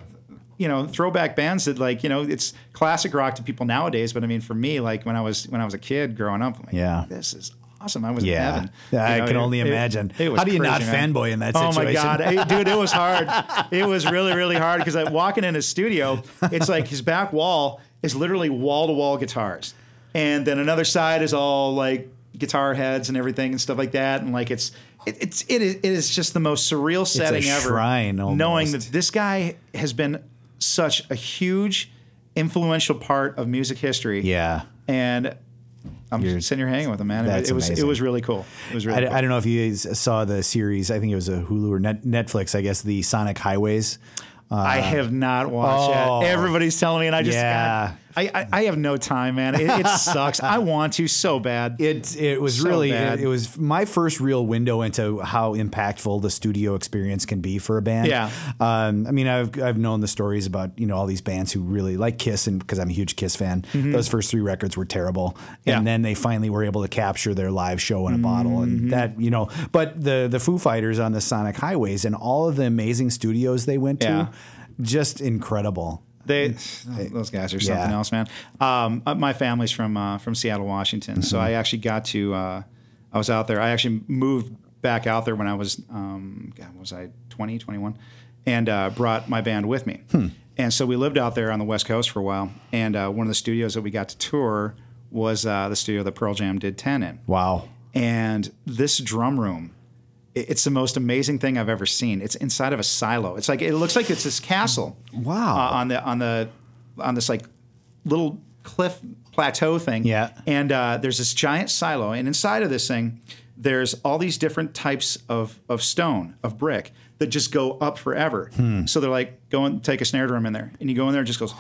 You know, throwback bands that like you know it's classic rock to people nowadays. But I mean, for me, like when I was when I was a kid growing up, I'm like, Yeah. this is awesome. I was Yeah. in heaven. I You know, can it- only it- imagine. it was How do you not fanboy in that situation? Oh my god, Hey, dude, it was hard. It was really, really hard because I walking in his studio, it's like his back wall is literally wall to wall guitars, and then another side is all like guitar heads and everything and stuff like that, and like it's it, it's it is, it is just the most surreal setting ever. shrine knowing almost. that this guy has been such a huge, influential part of music history. Yeah. and. I'm You're- just sitting here hanging with him, man. It- That's it was amazing. it was really cool. It was I, really. cool. I don't know if you saw the series. I think it was a Hulu or Net, Netflix. I guess the Sonic Highways. I uh, have not watched Oh. that. Everybody's telling me, and I just Yeah. God, I, I I have no time, man. It, it sucks. I want to so bad. It it was So really it, it was my first real window into how impactful the studio experience can be for a band. Yeah. Um, I mean, I've I've known the stories about you know all these bands who really like Kiss, and because I'm a huge Kiss fan, those first three records were terrible, Mm-hmm. Yeah. and then they finally were able to capture their live show in a bottle, Mm-hmm. and that you know. But the the Foo Fighters on the Sonic Highways and all of the amazing studios they went to, just incredible. They those guys are something Yeah. else, man. Um, uh, my family's from uh, from Seattle, Washington, so Mm-hmm. I actually got to. Uh, I was out there. I actually moved back out there when I was, um, God, was I 20, 21, and uh, brought my band with me. And so we lived out there on the West Coast for a while. And uh, one of the studios that we got to tour was uh, the studio that Pearl Jam did 10 in. Wow. And this drum room, it's the most amazing thing I've ever seen. It's inside of a silo. It's like it looks like it's this castle. Wow. Uh, on the on the on this like little cliff plateau thing. Yeah. And uh, there's this giant silo, and inside of this thing, there's all these different types of of stone of brick that just go up forever. Hmm. So they're like, go and take a snare drum in there, and you go in there, it just goes.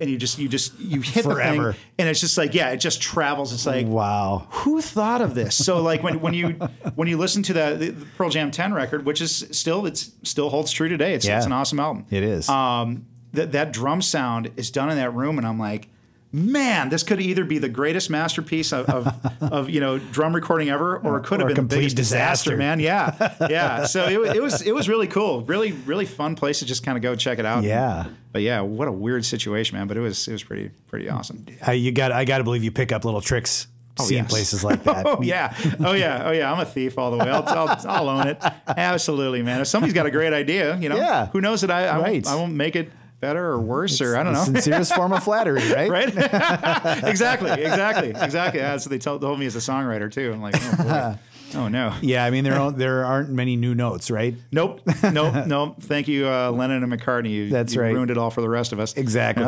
And you just you just you hit Forever. the thing, and it's just like yeah, it just travels. It's like Wow. who thought of this? So like when, when you when you listen to the, the Pearl Jam 10 record, which is still it's still holds true today. It's, Yeah. it's an awesome album. It is. Um, that that drum sound is done in that room, and I'm like, man, this could either be the greatest masterpiece of of, of you know drum recording ever, or it could Or have a been the complete biggest disaster, disaster. man. Yeah, yeah. So it, it was it was really cool, really really fun place to just kind of go check it out. Yeah. But yeah, what a weird situation, man. But it was it was pretty pretty awesome. Uh, you got. I got to believe you pick up little tricks seeing yes. places like that. Oh yeah, oh yeah, oh yeah. I'm a thief all the way. I'll, I'll, I'll own it. Absolutely, man. If somebody's got a great idea, you know, Yeah. who knows that I I, Right. won't, I won't make it better or worse or I don't know. sincerest form of flattery, right? Right? exactly, exactly, exactly. That's what they told, told me as a songwriter too. I'm like, oh, oh no. Yeah, I mean there aren't, there aren't many new notes, right? Nope, nope, nope. Thank you, uh, Lennon and McCartney. You, That's you right. ruined it all for the rest of us. Exactly.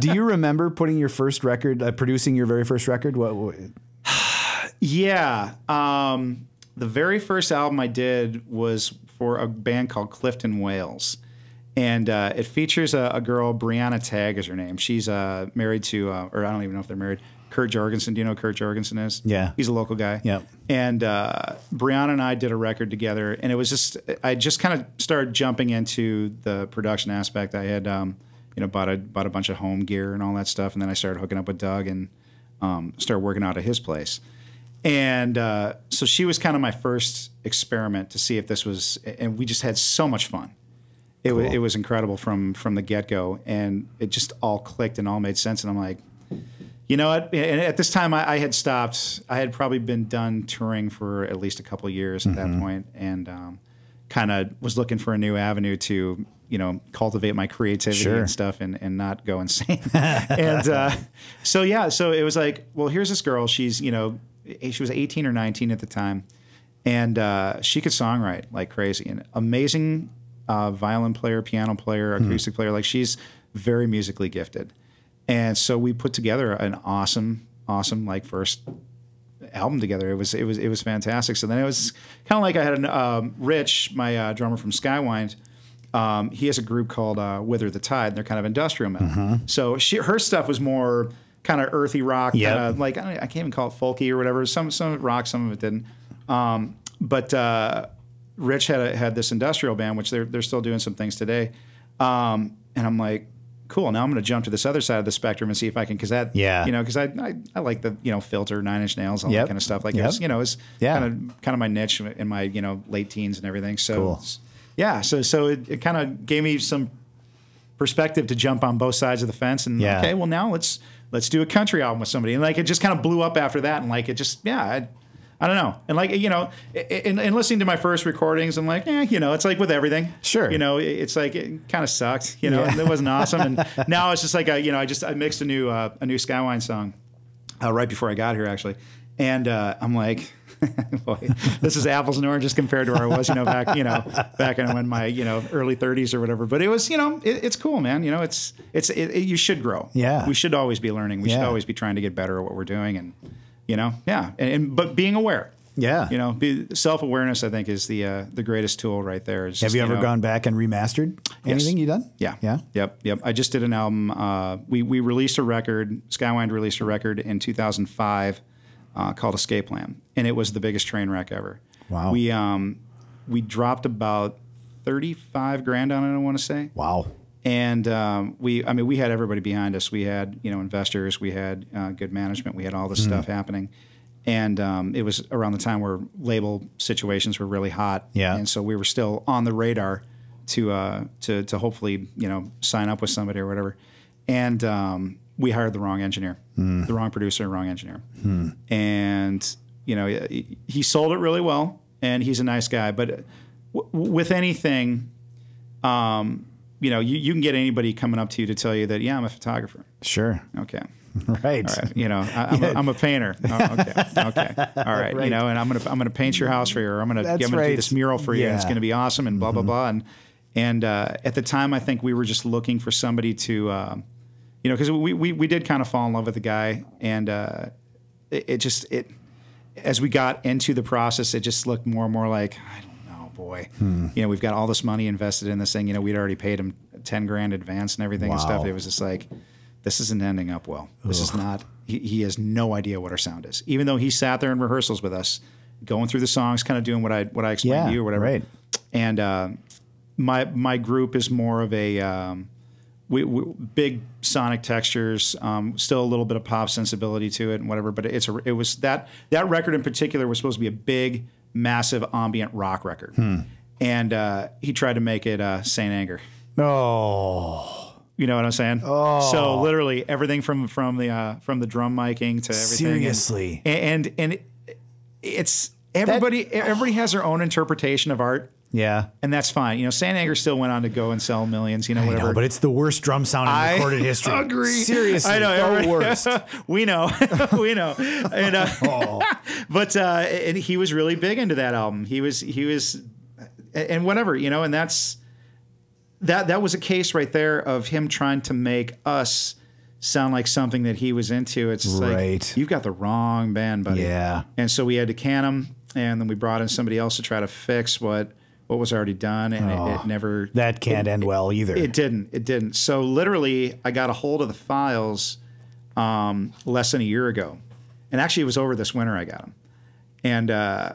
Do you remember putting your first record, uh, producing your very first record? What? what Yeah. Um, the very first album I did was for a band called Clifton Wales. And uh, it features a, a girl, Brianna Tag is her name. She's uh, married to, uh, or I don't even know if they're married, Kurt Jorgensen. Do you know who Kurt Jorgensen is? Yeah. He's a local guy. Yep. And uh, Brianna and I did a record together. And it was just, I just kind of started jumping into the production aspect. I had, um, you know, bought a, bought a bunch of home gear and all that stuff. And then I started hooking up with Doug and um, started working out at his place. And uh, so she was kind of my first experiment to see if this was, and we just had so much fun. It, Cool. it was incredible from from the get go, and it just all clicked and all made sense. And I'm like, you know what? And at this time, I, I had stopped. I had probably been done touring for at least a couple of years at that point, and um, kind of was looking for a new avenue to, you know, cultivate my creativity Sure. and stuff, and, and not go insane. and uh, so yeah, so it was like, well, here's this girl. She's you know, she was 18 or 19 at the time, and uh, she could songwrite like crazy. And amazing uh, violin player, piano player, acoustic player. Like she's very musically gifted. And so we put together an awesome, awesome like first album together. It was it was it was fantastic. So then it was kind of like I had an um, Rich, my uh, drummer from Skywind. Um, he has a group called uh, Wither the Tide. And they're kind of industrial metal. So she, her stuff was more kind of earthy rock, Yep. kind of like I, don't- I can't even call it folky or whatever. Some some of it rock, some of it didn't. Um, but uh, Rich had a, had this industrial band, which they're they're still doing some things today. Um, and I'm like, cool. Now I'm going to jump to this other side of the spectrum and see if I can, because that, Yeah. you know, because I, I I like the you know filter, Nine Inch Nails, all Yep. that kind of stuff. Like Yep. it's you know it's Yeah. kind of kind of my niche in my you know late teens and everything. So Cool. yeah, so so it, it kind of gave me some perspective to jump on both sides of the fence and Yeah. okay well now let's let's do a country album with somebody and like it just kind of blew up after that and like it just yeah I, I don't know and like you know in, in listening to my first recordings I'm like yeah you know it's like with everything Sure. you know it's like it kind of sucked you know Yeah. it wasn't awesome and now it's just like I, you know I just I mixed a new uh, a new Skywine song uh, right before I got here actually and uh, I'm like boy, this is apples and oranges compared to where I was, you know, back, you know, back in when my, you know, early 30s or whatever. But it was, you know, it, it's cool, man. You know, it's it's it, it- you should grow. Yeah. we should always be learning. We should always be trying to get better at what we're doing, and you know, yeah, and, and but being aware. Yeah. You know, be, self awareness, I think, is the uh, the greatest tool right there. Is Have just, you ever know, gone back and remastered anything you done? yeah. Yeah. Yep. Yep. I just did an album. Uh, we we released a record. Skywind released a record in 2005 uh, called Escape Plan, and it was the biggest train wreck ever. Wow. We um we dropped about 35 grand on it. I want to say. Wow. And um, we, I mean, we had everybody behind us. We had, you know, investors. We had uh, good management. We had all this stuff happening. And um, it was around the time where label situations were really hot. Yeah. And so we were still on the radar to uh, to to hopefully, you know, sign up with somebody or whatever. And um, we hired the wrong engineer, the wrong producer, wrong engineer. And you know, he he sold it really well. and he's a nice guy. But w- with anything, um, you know, you, you can get anybody coming up to you to tell you that, yeah, I'm a photographer. Sure. Okay. Right. Right. You know, I, I'm, a, I'm a painter. Oh, okay. Okay. All right. You know, and I'm gonna I'm gonna paint your house for you, or I'm gonna That's I'm gonna do right. this mural for you, and it's gonna be awesome, and blah blah blah. And and uh, at the time, I think we were just looking for somebody to, uh, you know, because we, we we did kind of fall in love with the guy, and uh, it, it just it as we got into the process, it just looked more and more like I don't know, boy. Hmm. You know, we've got all this money invested in this thing. You know, we'd already paid him ten grand advance and everything and stuff. It was just like, this isn't ending up well. This is not. He, he has no idea what our sound is, even though he sat there in rehearsals with us, going through the songs, kind of doing what I what I explained Yeah, to you or whatever. right. And uh, my my group is more of a um, we, we, big sonic textures, um, still a little bit of pop sensibility to it and whatever. But it's a, it was that that record in particular was supposed to be a big, massive ambient rock record, Hmm. and uh, he tried to make it uh, Saint Anger. Oh, You know what I'm saying? Oh. So literally everything from from the uh, from the drum miking to everything. Seriously. and and, and it, it's everybody everybody has their own interpretation of art. Yeah. And that's fine. You know, Saint still went on to go and sell millions. You know, whatever. know, but it's the worst drum sound in I recorded history. agree. Seriously, I know. the worst. we know. we know. And, uh, Oh. but uh, and he was really big into that album. He was he was and whatever, you know, and that's that that was a case right there of him trying to make us sound like something that he was into. It's Right. like you've got the wrong band, buddy. Yeah. And so we had to can him and then we brought in somebody else to try to fix what what was already done and it, it never Oh, That can't end well either. it didn't. It didn't. So literally, I got a hold of the files um, less than a year ago, and actually, it was over this winter. I got them, and uh,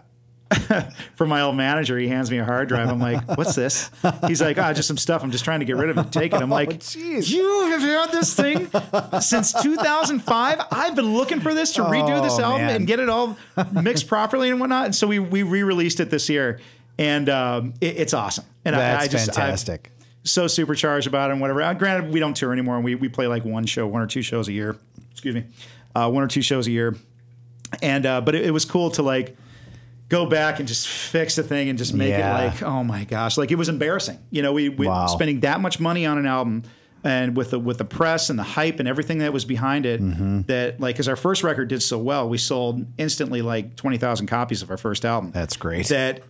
from my old manager, he hands me a hard drive. I'm like, "What's this?" He's like, "Ah, just some stuff. I'm just trying to get rid of it. Take it." I'm like, jeez. "You have had this thing since 2005. I've been looking for this to redo this Oh, album man. and get it all mixed properly and whatnot." And so we we re-released it this year, and um, it, it's awesome. And I, That's I just I- fantastic. so supercharged about it and whatever. Uh, granted, we don't tour anymore, and we we play like one show, one or two shows a year. Excuse me, uh, one or two shows a year. And uh, but it, it was cool to like go back and just fix the thing and just make Yeah. it like oh my gosh, like it was embarrassing. You know, we we Wow. spending that much money on an album. And with the with the press and the hype and everything that was behind it, Mm-hmm. that like because our first record did so well, we sold instantly like twenty thousand copies of our first album. That's great. That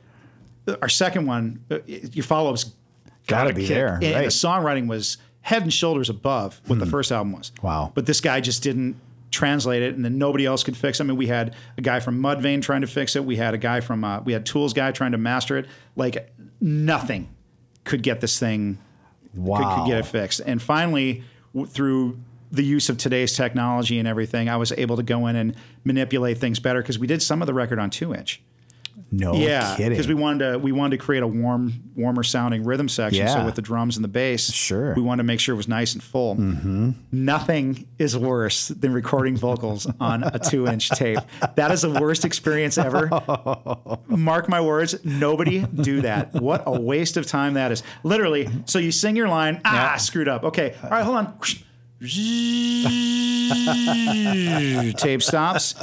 our second one, uh, your follow ups Gotta be there, And right. the songwriting was head and shoulders above what the first album was. Wow. But this guy just didn't translate it, and then nobody else could fix it. I mean, we had a guy from Mudvayne trying to fix it. We had a guy from uh, we had Tools guy trying to master it. Like nothing could get this thing could, Wow. could get it fixed. And finally, w- through the use of today's technology and everything, I was able to go in and manipulate things better because we did some of the record on two inch. No yeah, kidding. because we wanted to we wanted to create a warm, warmer sounding rhythm section. Yeah. So with the drums and the bass, Sure. Mm-hmm. we wanted to make sure it was nice and full. Nothing is worse than recording vocals on a two inch tape. That is the worst experience ever. Mark my words, nobody do that. What a waste of time that is. Literally. So you sing your line, ah, Yeah. screwed up. Okay, all right, hold on. Tape stops.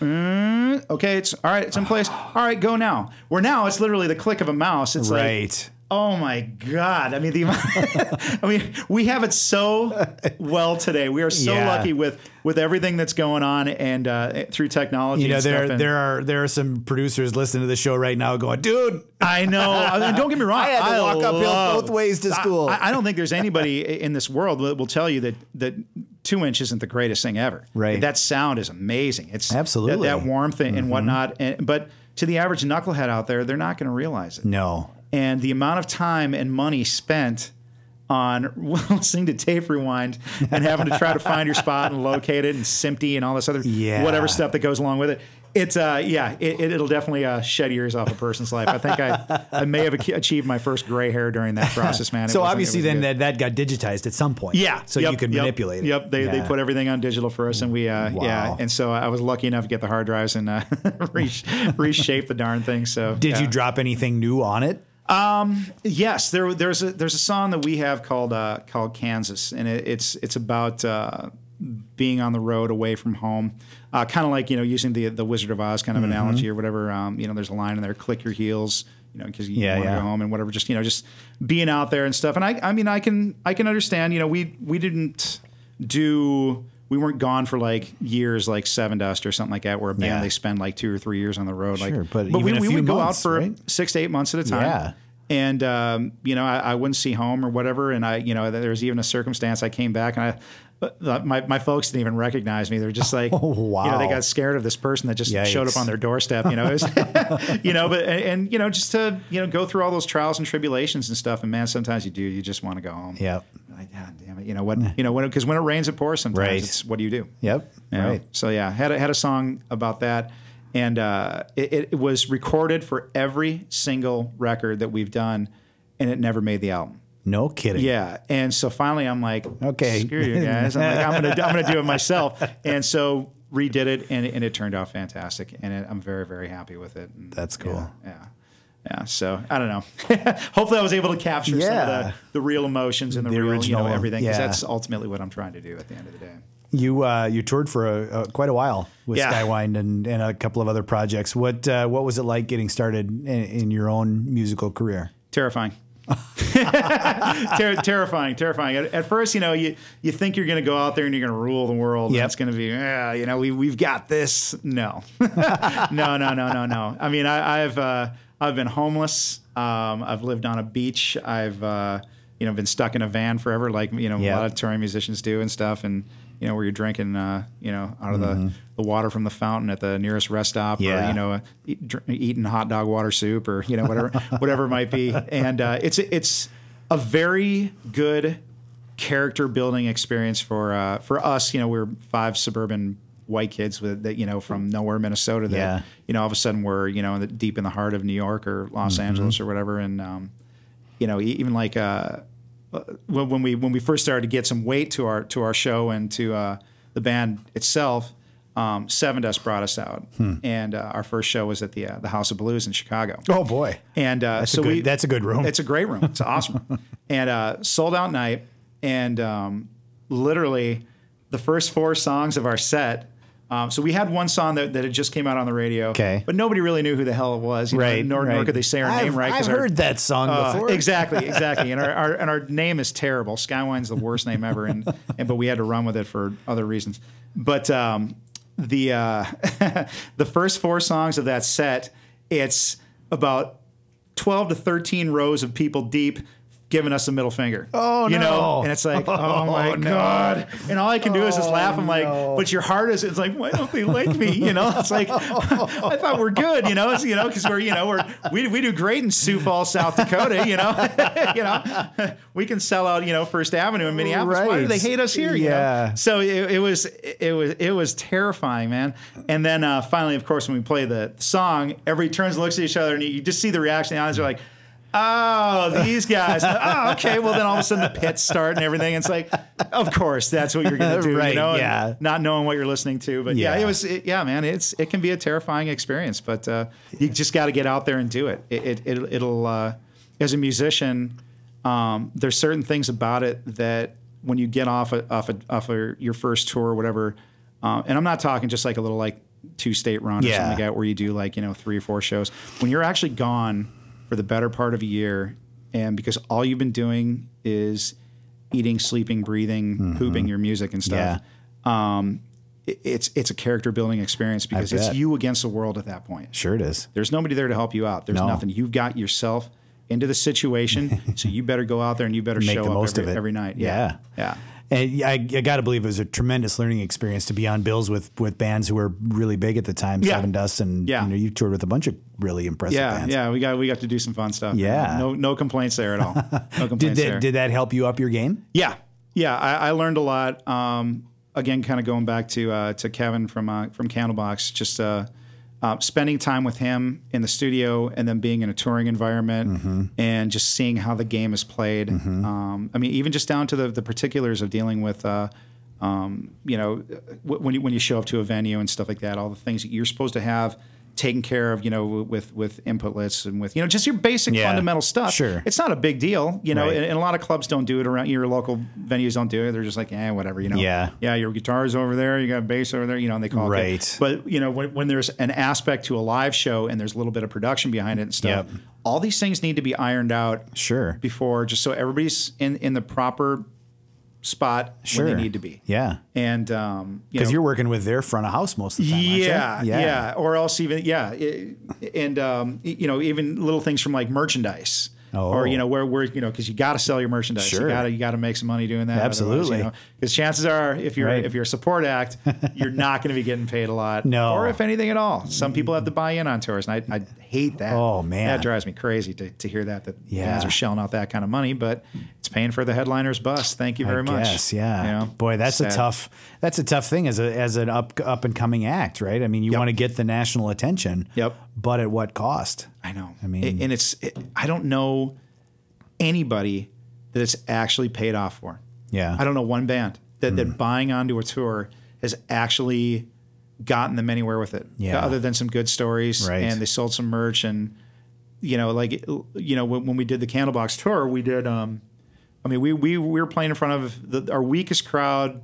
Mm, okay, it's all right. It's in place. All right, go now. Where now it's literally the click of a mouse. It's like, right. Oh my god. I mean, the I mean, we have it so well today. We are so Yeah. lucky with with everything that's going on and uh, through technology. You know, there And there are there are some producers listening to the show right now going, dude, I know. I mean, don't get me wrong. I had to walk uphill love- both ways to school. I, I don't think there's anybody in this world that will tell you that that two inch isn't the greatest thing ever. Right. That sound is amazing. It's Absolutely. that, that warmth and, and whatnot. And, but to the average knucklehead out there, they're not going to realize it. no. And the amount of time and money spent on listening to tape rewind and having to try to find your spot and locate it and SMPTE and all this other Yeah. whatever stuff that goes along with it. It's uh yeah it, will definitely uh, shed years off a person's life. I think I I may have ac- achieved my first gray hair during that process, man. It So obviously then good. that, that got digitized at some point. Yeah. So Yep, you could yep, manipulate it. Yep. They, they put everything on digital for us, and we uh, Wow. yeah. And so I was lucky enough to get the hard drives and uh, re- reshape the darn thing. So Did yeah. you drop anything new on it? Yes, there, there's a there's a song that we have called uh, called Kansas, and it, it's it's about uh, being on the road away from home, uh, kind of like you know using the the Wizard of Oz kind of Mm-hmm. analogy or whatever. Um, you know, there's a line in there: "Click your heels." You know, because you Yeah, want to yeah. go home and whatever. Just you know, just being out there and stuff. And I, I mean, I can I can understand. You know, we we didn't do. We weren't gone for like years, like Sevendust or something like that, where a band Yeah. they spend like two or three years on the road. Sure, like, but we, a we few would go out for right? six to eight months at a time. Yeah. And um, you know, I, I wouldn't see home or whatever. And I, you know, there was even a circumstance I came back and I, my my folks didn't even recognize me. They're just like, Oh, wow. you know, they got scared of this person that just showed up on their doorstep. You know, it was, you know, but and, and you know, just to you know go through all those trials and tribulations and stuff. And man, sometimes you do. You just want to go home. Yep. God damn it. You know what? You know when because when it rains, it pours. Sometimes Right. it's what do you do? Yep. You know? Right. So yeah, had a, had a song about that, and uh, it, it was recorded for every single record that we've done, and it never made the album. No kidding. Yeah, and so finally I'm like, Okay. screw you guys. I'm like, I'm gonna I'm gonna do it myself, and so redid it, and, and it turned out fantastic, and it, I'm very very happy with it. And That's cool. Yeah. yeah. Yeah, so I don't know. Hopefully, I was able to capture some of the, the real emotions and the, The real, you original, know, everything. Because yeah. that's ultimately what I'm trying to do at the end of the day. You uh, you toured for a, a, quite a while with Yeah. Skywind and, and a couple of other projects. What uh, what was it like getting started in, in your own musical career? terrifying. Ter- terrifying, terrifying. At, at first, you know, you you think you're going to go out there and you're going to rule the world. Yep. And it's going to be, yeah, you know, we we've got this. No, no, no, no, no, no. I mean, I, I've uh, I've been homeless. Um, I've lived on a beach. I've uh, you know been stuck in a van forever, like you know Yep. a lot of touring musicians do and stuff. And you know where you're drinking, uh, you know, out of the, the water from the fountain at the nearest rest stop, Mm-hmm. Yeah. or you know, uh, eat, dr- eating hot dog water soup, or you know whatever whatever it might be. And uh, it's it's a very good character building experience for uh, for us. You know, we're five suburban white kids with that you know from nowhere, Minnesota. That Yeah. you know all of a sudden we're you know in the, deep in the heart of New York or Los Mm-hmm. Angeles or whatever, and um, you know even like uh, when, when we when we first started to get some weight to our to our show and to uh, the band itself. Um, Sevendust brought us out, Hmm. and uh, our first show was at the uh, the House of Blues in Chicago. Oh boy, And uh, that's so a good, we that's a good room. it's a great room. It's awesome. and uh, sold out night. And um, literally, the first four songs of our set. Um, so we had one song that, that had just came out on the radio. Okay. But nobody really knew who the hell it was. you know, right, nor, right. nor could they say our I've, name right. I've our- heard that song uh, before. exactly, exactly. And our, our and our name is terrible. Skywine's the worst name ever, and, and but we had to run with it for other reasons. But um, the uh, the first four songs of that set, it's about twelve to thirteen rows of people deep. Giving us a middle finger. Oh, you no. know, and it's like, oh, my Oh, no. god! And all I can do is just Oh, laugh. I'm like, no. but your heart is. It's like, why don't they like me? You know, it's like, I thought we're good. You know, it's, you know, because we're, you know, we're we, we do great in Sioux Falls, South Dakota. You know, you know, we can sell out. You know, First Avenue in Minneapolis. Why do they hate us here? you know? Yeah. So it, it was it was it was terrifying, man. And then uh, finally, of course, when we play the song, everybody turns and looks at each other, and you, you just see the reaction. The eyes are like. Oh, these guys. Oh, okay. Well, then all of a sudden the pits start and everything. It's like, of course, that's what you're going to do, Right, you know? yeah. Not knowing what you're listening to, but yeah, Yeah. it was. It, yeah, man. It's it can be a terrifying experience, but uh, you just got to get out there and do it. It, it, it it'll uh, as a musician, um, there's certain things about it that when you get off a, off a, off a, your first tour or whatever, uh, and I'm not talking just like a little like two state run or something like that where you do like you know three or four shows. When you're actually gone for the better part of a year, and because all you've been doing is eating, sleeping, breathing, pooping your music and stuff. Um, it- it's it's a character building experience because it's you against the world at that point. Sure it is. There's nobody there to help you out. There's No. nothing. You've got yourself into the situation, so you better go out there and you better Make show up every, every night. Yeah. yeah. And I, I got to believe it was a tremendous learning experience to be on bills with with bands who were really big at the time, Yeah. Sevendust, and Yeah. you know you toured with a bunch of really impressive Yeah, bands. yeah, we got we got to do some fun stuff. Yeah. no no complaints there at all. No complaints Did there. that did that help you up your game? Yeah, yeah, I, I learned a lot. Um, again, kind of going back to uh, to Kevin from uh, from Candlebox, just uh, uh, spending time with him in the studio, and then being in a touring environment, Mm-hmm. and just seeing how the game is played. Um, I mean, even just down to the the particulars of dealing with. Uh, um, you know, w- when you when you show up to a venue and stuff like that, all the things that you're supposed to have taken care of, you know, with with input lists and with you know just your basic Yeah, fundamental stuff. sure. it's not a big deal, you know. Right. And, and a lot of clubs don't do it around your local venues. Don't do it. They're just like, eh, whatever, you know. Yeah. yeah. Your guitar's over there. You got bass over there. You know, and they call it. Right. But you know, when, when there's an aspect to a live show and there's a little bit of production behind it and stuff, Yep. all these things need to be ironed out Sure. before, just so everybody's in in the proper spot Sure. when they need to be. Yeah. And um, you Because know, you're working with their front of house most of the time. you? yeah, yeah, or else even yeah, it- and um, you know even little things from like merchandise. Oh. Or you know where where you know because you got to sell your merchandise, Sure. you got to you got to make some money doing that. Absolutely. because chances are if you're Right. if you're a support act, you're not going to be getting paid a lot, No. or if anything at all. Some people have to buy in on tours, and I, I hate that. Oh, man. that drives me crazy to, to hear that that Yeah. bands are shelling out that kind of money, but paying for the headliner's bus. Thank you very I much. guess, yeah. You know, Boy, that's a tough that's a tough thing as a as an up up and coming act, right? I mean, you Yep. want to get the national attention. Yep. But at what cost? I know. I mean- and it's it, I don't know anybody that it's actually paid off for. Yeah. Hmm. I don't know one band that, that buying onto a tour has actually gotten them anywhere with it. Yeah. Other than some good stories Right. and they sold some merch and you know like you know when, when we did the Candlebox tour, we did um I mean we we, we were playing in front of the, our weakest crowd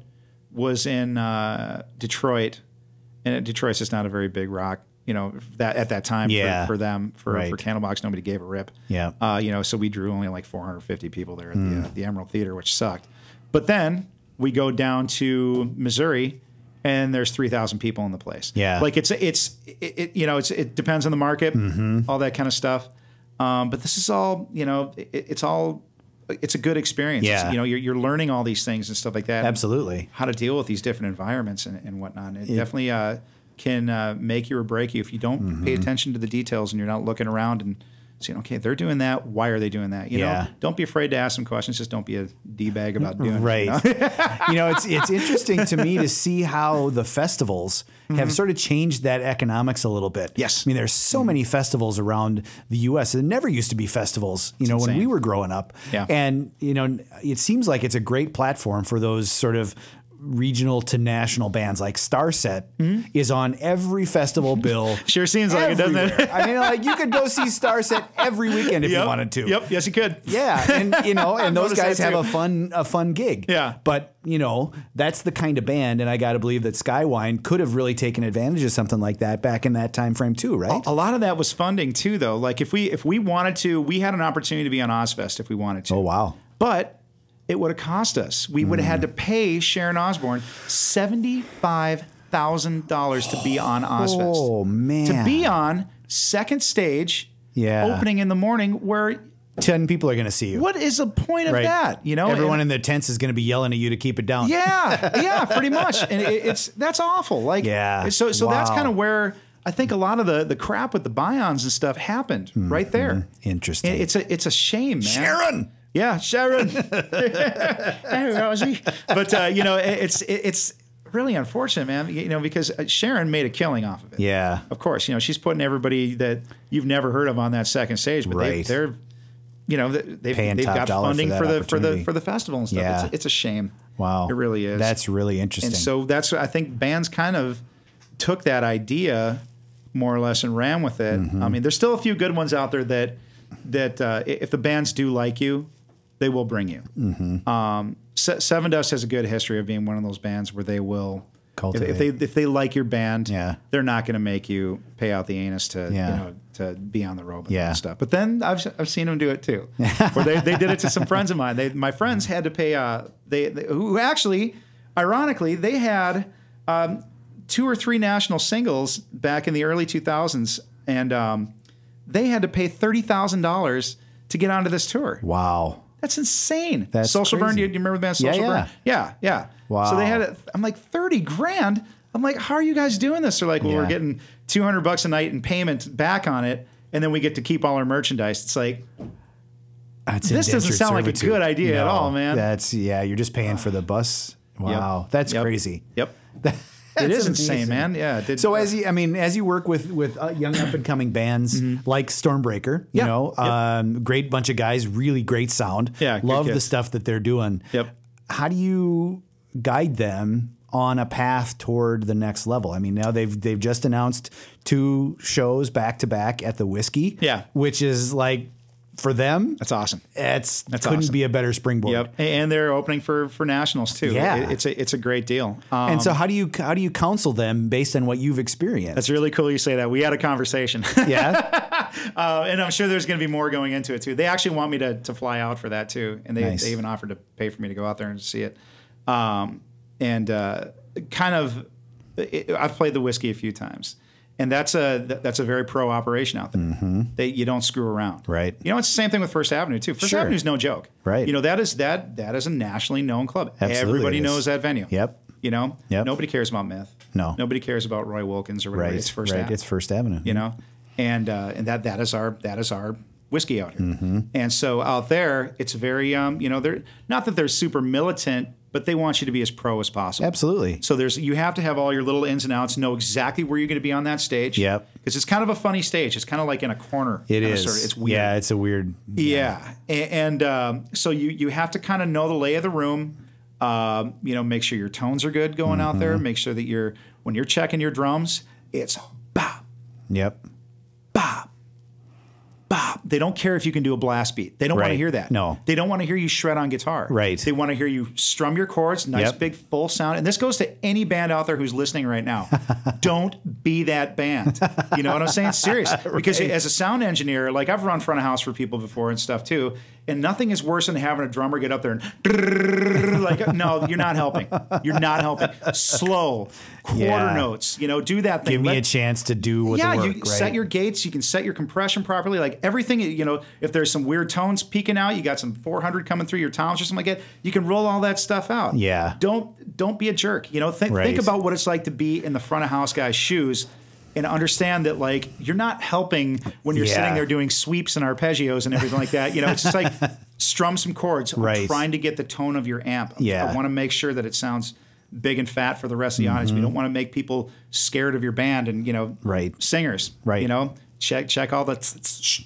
was in uh, Detroit and Detroit's just not a very big rock, you know, that at that time Yeah. for, for them for Right. for Candlebox, nobody gave a rip. Yeah. uh, you know, so we drew only like 450 people there at Hmm. the, uh, the Emerald Theater, which sucked. But then we go down to Missouri, and there's 3,000 people in the place. Yeah. like it's it's it, it you know it's it depends on the market, Mm-hmm. all that kind of stuff. Um, but this is all you know, it, it's all. It's a good experience. Yeah. you know, you're, you're learning all these things and stuff like that. Absolutely. How to deal with these different environments and, and whatnot. It definitely uh, can uh, make you or break you if you don't Mm-hmm. pay attention to the details and you're not looking around and saying, okay, they're doing that. Why are they doing that? You Yeah. know, don't be afraid to ask some questions. Just don't be a d bag about doing Right. it. you know? you know, it's it's interesting to me to see how the festivals have sort of changed that economics a little bit. Mm-hmm. Yes. I mean, there's so many festivals around the U.S. There never used to be festivals. You know, when we were growing up. Yeah. And you know, it seems like it's a great platform for those sort of regional to national bands like Starset is on every festival bill. Mm-hmm. Sure seems like it, doesn't it? I mean, like you could go see Starset every weekend if you wanted to. Yep. Yes, you could. Yeah, and you know, and those guys have a fun a fun gig. Yeah. But, you know, that's the kind of band and I got to believe that Skywine could have really taken advantage of something like that back in that time frame too, right? A lot of that was funding too, though. Like if we if we wanted to, we had an opportunity to be on Ozzfest if we wanted to. Oh, wow. But it would have cost us. We would have had to pay Sharon Osbourne seventy five thousand dollars to be on Ozzfest. Oh, man. To be on second stage, Yeah. opening in the morning. Where 10 people are going to see you. what is the point of Right. that? You know, Everyone in their tents is going to be yelling at you to keep it down. yeah, yeah, pretty much. And it, it's that's awful. Like, Yeah. So so that's Wow. kind of where I think a lot of the the crap with the Bions and stuff happened right there. Mm-hmm. Interesting. And it's a it's a shame, man. Sharon. Yeah, Sharon. hey, Rosie. But uh, you know, it's it's really unfortunate, man. You know, because uh, Sharon made a killing off of it. Yeah. Of course, you know she's putting everybody that you've never heard of on that second stage, but Right. they, they're, you know, they- they've, Paying they've top got dollar for funding for, the for the for the festival and stuff. Yeah. It's, it's a shame. Wow. it really is. That's really interesting. and so that's I think bands kind of took that idea more or less and ran with it. Mm-hmm. I mean, there's still a few good ones out there that that uh, if the bands do like you, they will bring you. Mm-hmm. Um, Se- Sevendust has a good history of being one of those bands where they will. If, Cultivate. if they if they like your band, Yeah. they're not going to make you pay out the anus to Yeah. you know to be on the road and Yeah. stuff. But then I've I've seen them do it too. Where they, they did it to some friends of mine. They my friends had to pay uh they, they who actually ironically they had um, two or three national singles back in the early 2000s and um, they had to pay $30,000 to get onto this tour. wow. That's insane. That's Social Burn. Do you, you remember the band Social yeah. Burn? Yeah, yeah. Wow. So they had it. I'm like thirty grand. I'm like, how are you guys doing this? They're like, well, we're getting 200 bucks a night in payment back on it, and then we get to keep all our merchandise. It's like, That's This doesn't sound like a good idea at all, man. That's yeah, you're just paying for the bus. Wow. That's Yep. crazy. yep, it is insane, amazing. man. Yeah. Did, So as you, I mean, as you work with with uh, young up and coming bands like Stormbreaker, you Yeah. know, Mm-hmm. Yep. um, great bunch of guys, really great sound. Yeah, love the stuff that they're doing. Yep. How do you guide them on a path toward the next level. I mean, now they've they've just announced two shows back to back at the Whisky. Yeah. which is like for them, That's awesome. it's That's couldn't awesome. be a better springboard. Yep, and they're opening for for nationals too. Yeah. It- it's a it's a great deal. Um, And so, how do you how do you counsel them based on what you've experienced? that's really cool you say that. We had a conversation, yeah, uh, and I'm sure there's going to be more going into it too. They actually want me to to fly out for that too, and they Nice. they even offered to pay for me to go out there and see it. Um, and uh, kind of, it, I've played the Whisky a few times. And that's a that's a very pro operation out there. They you don't screw around, Mm-hmm. Right. You know it's the same thing with First Avenue too. First Sure. Avenue's no joke, Right. You know that is that that is a nationally known club. Absolutely Everybody is. knows that venue. Yep. You know, Yep. nobody cares about myth. No. nobody cares about Roy Wilkins or whatever. right. It's First right. Ave It's First Avenue. you know, and uh, and that that is our that is our whiskey out here. Mm-hmm. And so out there, it's very um, you know, they're not that they're super militant, but they want you to be as pro as possible. Absolutely. So there's you have to have all your little ins and outs, know exactly where you're going to be on that stage. Yep. Because it's kind of a funny stage. It's kind of like in a corner. It is. Sort of. It's weird. Yeah, it's a weird. Yeah, A- and, um, so you you have to kind of know the lay of the room. Um, you know, make sure your tones are good going out Mm-hmm. there. Make sure that you're when you're checking your drums, it's bop Yep. bop. They don't care if you can do a blast beat. They don't want to hear that. No. They don't want to hear you shred on guitar. Right. They want to hear you strum your chords, nice Yep. big full sound. And this goes to any band out there who's listening right now. don't be that band. You know what I'm saying? Serious. Because as a sound engineer, like I've run front of house for people before and stuff too. And nothing is worse than having a drummer get up there and like, no, you're not helping. You're not helping. Slow, quarter Yeah. notes. You know, do that thing. Give me Let- a chance to do what yeah, work. you right? set your gates. You can set your compression properly. Like everything, you know, if there's some weird tones peeking out, you got some 400 coming through your toms or something like that. You can roll all that stuff out. Yeah. Don't don't be a jerk. You know, think Right. think about what it's like to be in the front of house guy's shoes. And understand that, like, you're not helping when you're Yeah. sitting there doing sweeps and arpeggios and everything like that. You know, it's just like strum some chords. I'm trying to get the tone of your amp. Yeah. I want to make sure that it sounds big and fat for the rest of the audience. We don't want to make people scared of your band and you know, Mm-hmm. Right. singers. Right. You know, check check all the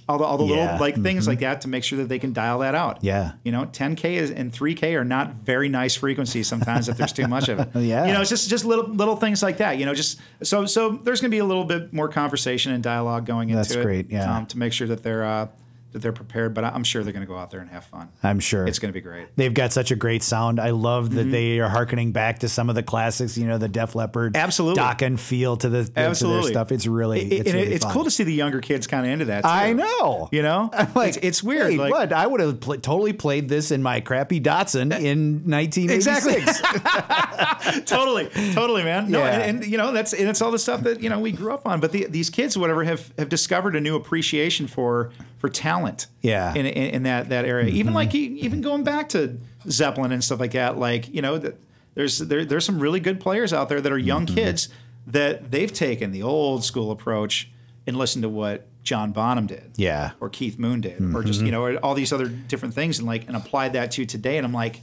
all the all the Yeah. little like things like that to make sure that they can dial that out. Yeah. You know, 10k is and 3k are not very nice frequencies sometimes if there's too much of it. Yeah. You know, it's just just little little things like that. You know, just so so there's going to be a little bit more conversation and dialogue going into That's it. great, yeah. Um, to make sure that they're uh, that they're prepared. But I'm sure they're going to go out there and have fun. I'm sure It's going to be great. They've got such a great sound. I love that mm-hmm. they are harkening back to some of the classics. You know, the Def Leppard, Absolutely. Dokken feel to the to their Absolutely. stuff. It's really It- it's, really it's cool to see the younger kids kind of into that. Too. I know. You know, Like it's, it's weird. Hey, like, what? I would have pl- totally played this in my crappy Datsun in 1986. totally, totally, man. No, Yeah. and, and you know that's and it's all the stuff that you know we grew up on. But the, these kids, whatever, have have discovered a new appreciation for for talent. Yeah. Mm-hmm. in, in, in that that area. Even like even going back to Zeppelin and stuff like that. Like you know, that there's there, there's some really good players out there that are young Mm-hmm. kids that they've taken the old school approach and listened to what John Bonham did. Yeah. Mm-hmm. or Keith Moon did, or just you know or all these other different things, and like and applied that to today. And I'm like,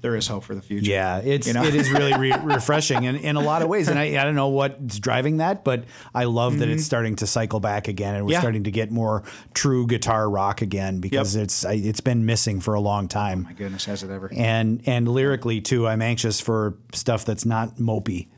there is hope for the future. Yeah, it's You know? it is really re- refreshing in, in a lot of ways, and I, I don't know what's driving that, but I love that it's starting to cycle back again, and we're Mm-hmm. Yeah. starting to get more true guitar rock again because Yep. it's I, it's been missing for a long time, My goodness, has it ever? and and lyrically too, I'm anxious for stuff that's not mopey.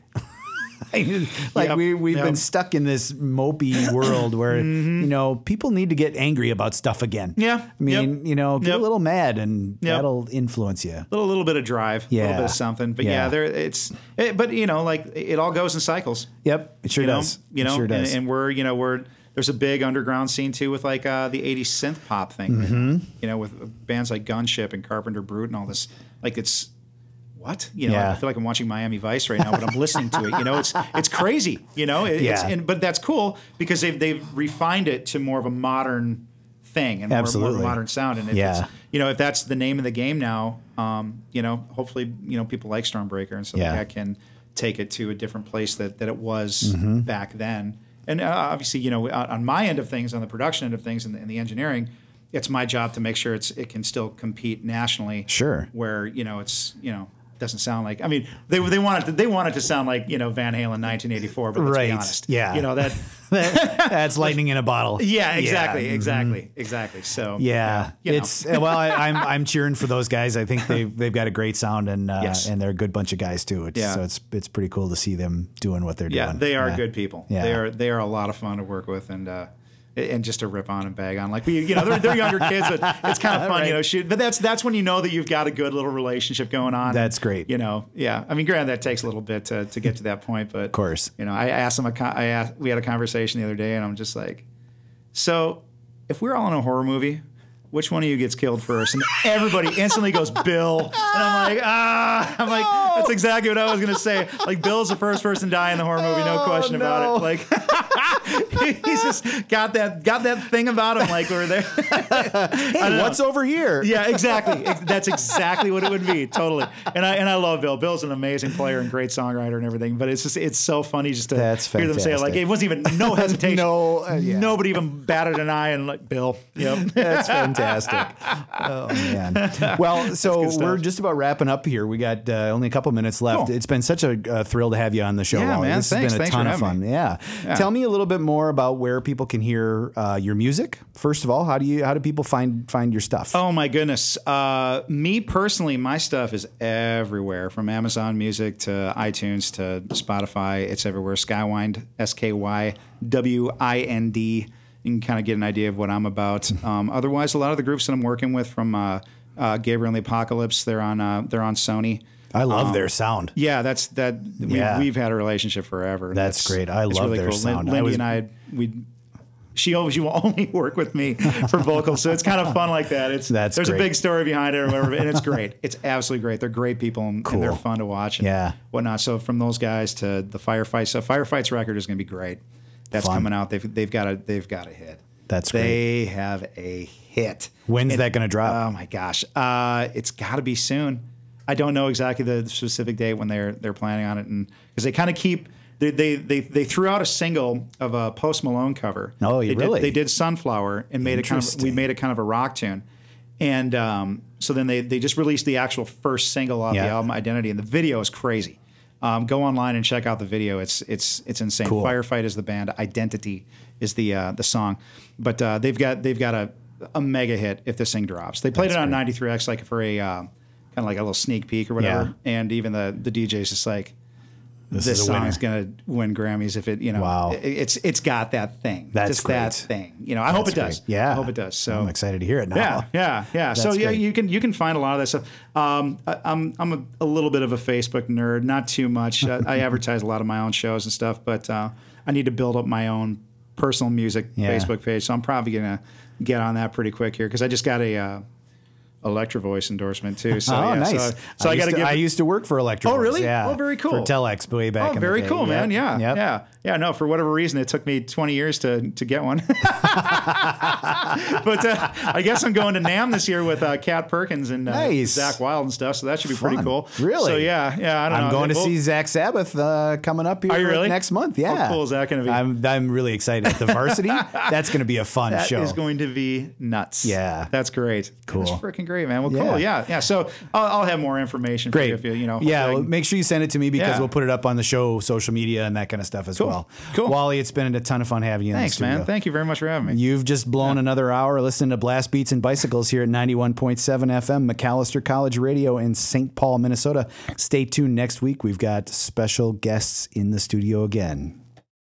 like Yep, we we've yep. been stuck in this mopey world where you know people need to get angry about stuff again. Mm-hmm. Yeah, I mean yep, you know get a little mad and that'll influence you. A little little bit of drive, a little bit of something. But yeah, Yeah. there it's. It, but you know, like it all goes in cycles. Yep, it sure you know, does. You It know, sure does. And, and we're you know we're there's a big underground scene too with like uh, the '80s synth pop thing. Mm-hmm. You know, with bands like Gunship and Carpenter Brut and all this. Like it's what you know. Yeah. I feel like I'm watching Miami Vice right now, but I'm listening to it. You know, it's it's crazy. You know, it, it's, Yeah. and but that's cool because they've they've refined it to more of a modern thing and more, more of Absolutely. a modern sound. And if Yeah. it's, you know, if that's the name of the game now, um, you know, hopefully, you know, people like Stormbreaker and stuff Yeah. like that can take it to a different place that, that it was Mm-hmm. back then. And uh, obviously, you know, on on my end of things, on the production end of things, and the, and the engineering, it's my job to make sure it's it can still compete nationally. Sure. Where you know it's you know doesn't sound like. I mean, they they want it to, they want it to sound like you know Van Halen 1984, but let's Right. be honest, Yeah. you know that. That's lightning in a bottle. Yeah, exactly, Yeah. exactly, exactly. So Yeah, you know. it's well. I, I'm I'm cheering for those guys. I think they've they've got a great sound and uh, Yes. and they're a good bunch of guys too. It's, Yeah. So it's it's pretty cool to see them doing what they're yeah, doing. they are Yeah. good people. Yeah. They are they are a lot of fun to work with and. uh and just to rip on and bag on, like we, you know, they're, they're younger kids, but it's kind of fun, Right. you know. Shoot, but that's that's when you know that you've got a good little relationship going on. That's great. You know, yeah. I mean, granted, that takes a little bit to, to get to that point, but of course. you know, I asked him. A, co- I asked, we had a conversation the other day, and I'm just like, so if we're all in a horror movie, which one of you gets killed first? And everybody instantly goes, Bill. And I'm like, ah, I'm like, that's exactly what I was gonna say. Like, Bill's the first person to die in the horror movie, no Oh, question no. about it. Like, he's just got that got that thing about him. Like we're there. Hey, what's over here? Yeah, exactly. That's exactly what it would be. Totally. And I and I love Bill. Bill's an amazing player and great songwriter and everything. But it's just it's so funny just to That's hear them say it. Like it wasn't even no hesitation. No, uh, yeah. Nobody even batted an eye and like Bill. Yep. That's fantastic. Oh man. Well, so we're just about wrapping up here. We got uh, only a couple minutes left. Cool. It's been such a uh, thrill to have you on the show. Yeah, Wally. man. This Thanks. has been a Thanks ton of fun. Yeah. Yeah. Tell me a little bit more about where people can hear uh, your music. First of all, how do you how do people find find your stuff? Oh my goodness. Uh, me personally, my stuff is everywhere from Amazon Music to iTunes to Spotify. It's everywhere. Skywind, S K Y W I N D. You can kind of get an idea of what I'm about. Um, otherwise, a lot of the groups that I'm working with from uh, uh, Gabriel and the Apocalypse, they're on uh, they're on Sony. I love their sound. Yeah, that's that. We, Yeah. We've had a relationship forever. That's great. I love their Lin- sound. Lindy was- and I, we. She always you will only work with me for vocals, so it's kind of fun like that. It's That's there's great. a big story behind it, or whatever, and it's great. It's absolutely great. They're great people, and, and they're fun to watch. And Yeah. whatnot. So from those guys to the firefights, so firefights record is going to be great. That's Fun. coming out. They've they've got a they've got a hit. That's great. they have a hit. When's And- that going to drop? Oh my gosh, uh, it's got to be soon. I don't know exactly the specific date when they're they're planning on it, and because they kind of keep they, they they they threw out a single of a Post Malone cover. Oh, they really? Did, they did Sunflower and made it kind of we made it kind of a rock tune, and um, so then they they just released the actual first single off Yeah. the album Identity, and the video is crazy. Um, go online and check out the video. It's it's it's insane. Cool. Firefight is the band. Identity is the uh, the song, but uh, they've got they've got a a mega hit if this thing drops. They played That's it on great. 93X like for a uh, kind of like a little sneak peek or whatever. And even the the DJ's just like. This This, is song winner." is gonna win Grammys if it, you know, Wow. it- it's it's got that thing. That's just that thing. You know, I hope That's it does. great. Yeah. I hope it does. So I'm excited to hear it now. yeah, yeah, yeah. So yeah, great. you can you can find a lot of that stuff. Um, I, I'm I'm a, a little bit of a Facebook nerd, not too much. I, I advertise a lot of my own shows and stuff, but uh, I need to build up my own personal music Yeah. Facebook page. So I'm probably gonna get on that pretty quick here because I just got a uh, Electro Voice endorsement too. So oh, yeah, nice. So, so I, used got to to- give. I used to work for Electro. Oh, really? Yeah. Oh, very cool. For Telex way back. Oh, very cool, man. Yep. Yeah, Yep. yeah, yeah. No, for whatever reason, it took me 20 years to to get one. but uh, I guess I'm going to NAMM this year with uh, Kat Perkins and uh, Nice. Zakk Wylde and stuff. So that should be pretty cool. Really? So yeah, yeah. I don't know. I'm going to We'll- see Zakk Sabbath uh, coming up here Are you really? next month. Yeah. How cool is that gonna be? I'm, I'm really excited. The varsity, that's going to be a fun That show. is going to be nuts. Yeah. that's great. Cool. That's freaking great, man. Well, Yeah. cool. Yeah, yeah. So I'll, I'll have more information for Great. you if you, you know. yeah, well, make sure you send it to me because Yeah. we'll put it up on the show, social media, and that kind of stuff as Cool. well. Cool. Wally, it's been a ton of fun having you Thanks, man. Thank you very much for having me. You've just blown another hour listening to Blast Beats and Bicycles here at 91.7 FM, Macalester College Radio in St. Paul, Minnesota. Stay tuned next week. We've got special guests in the studio again.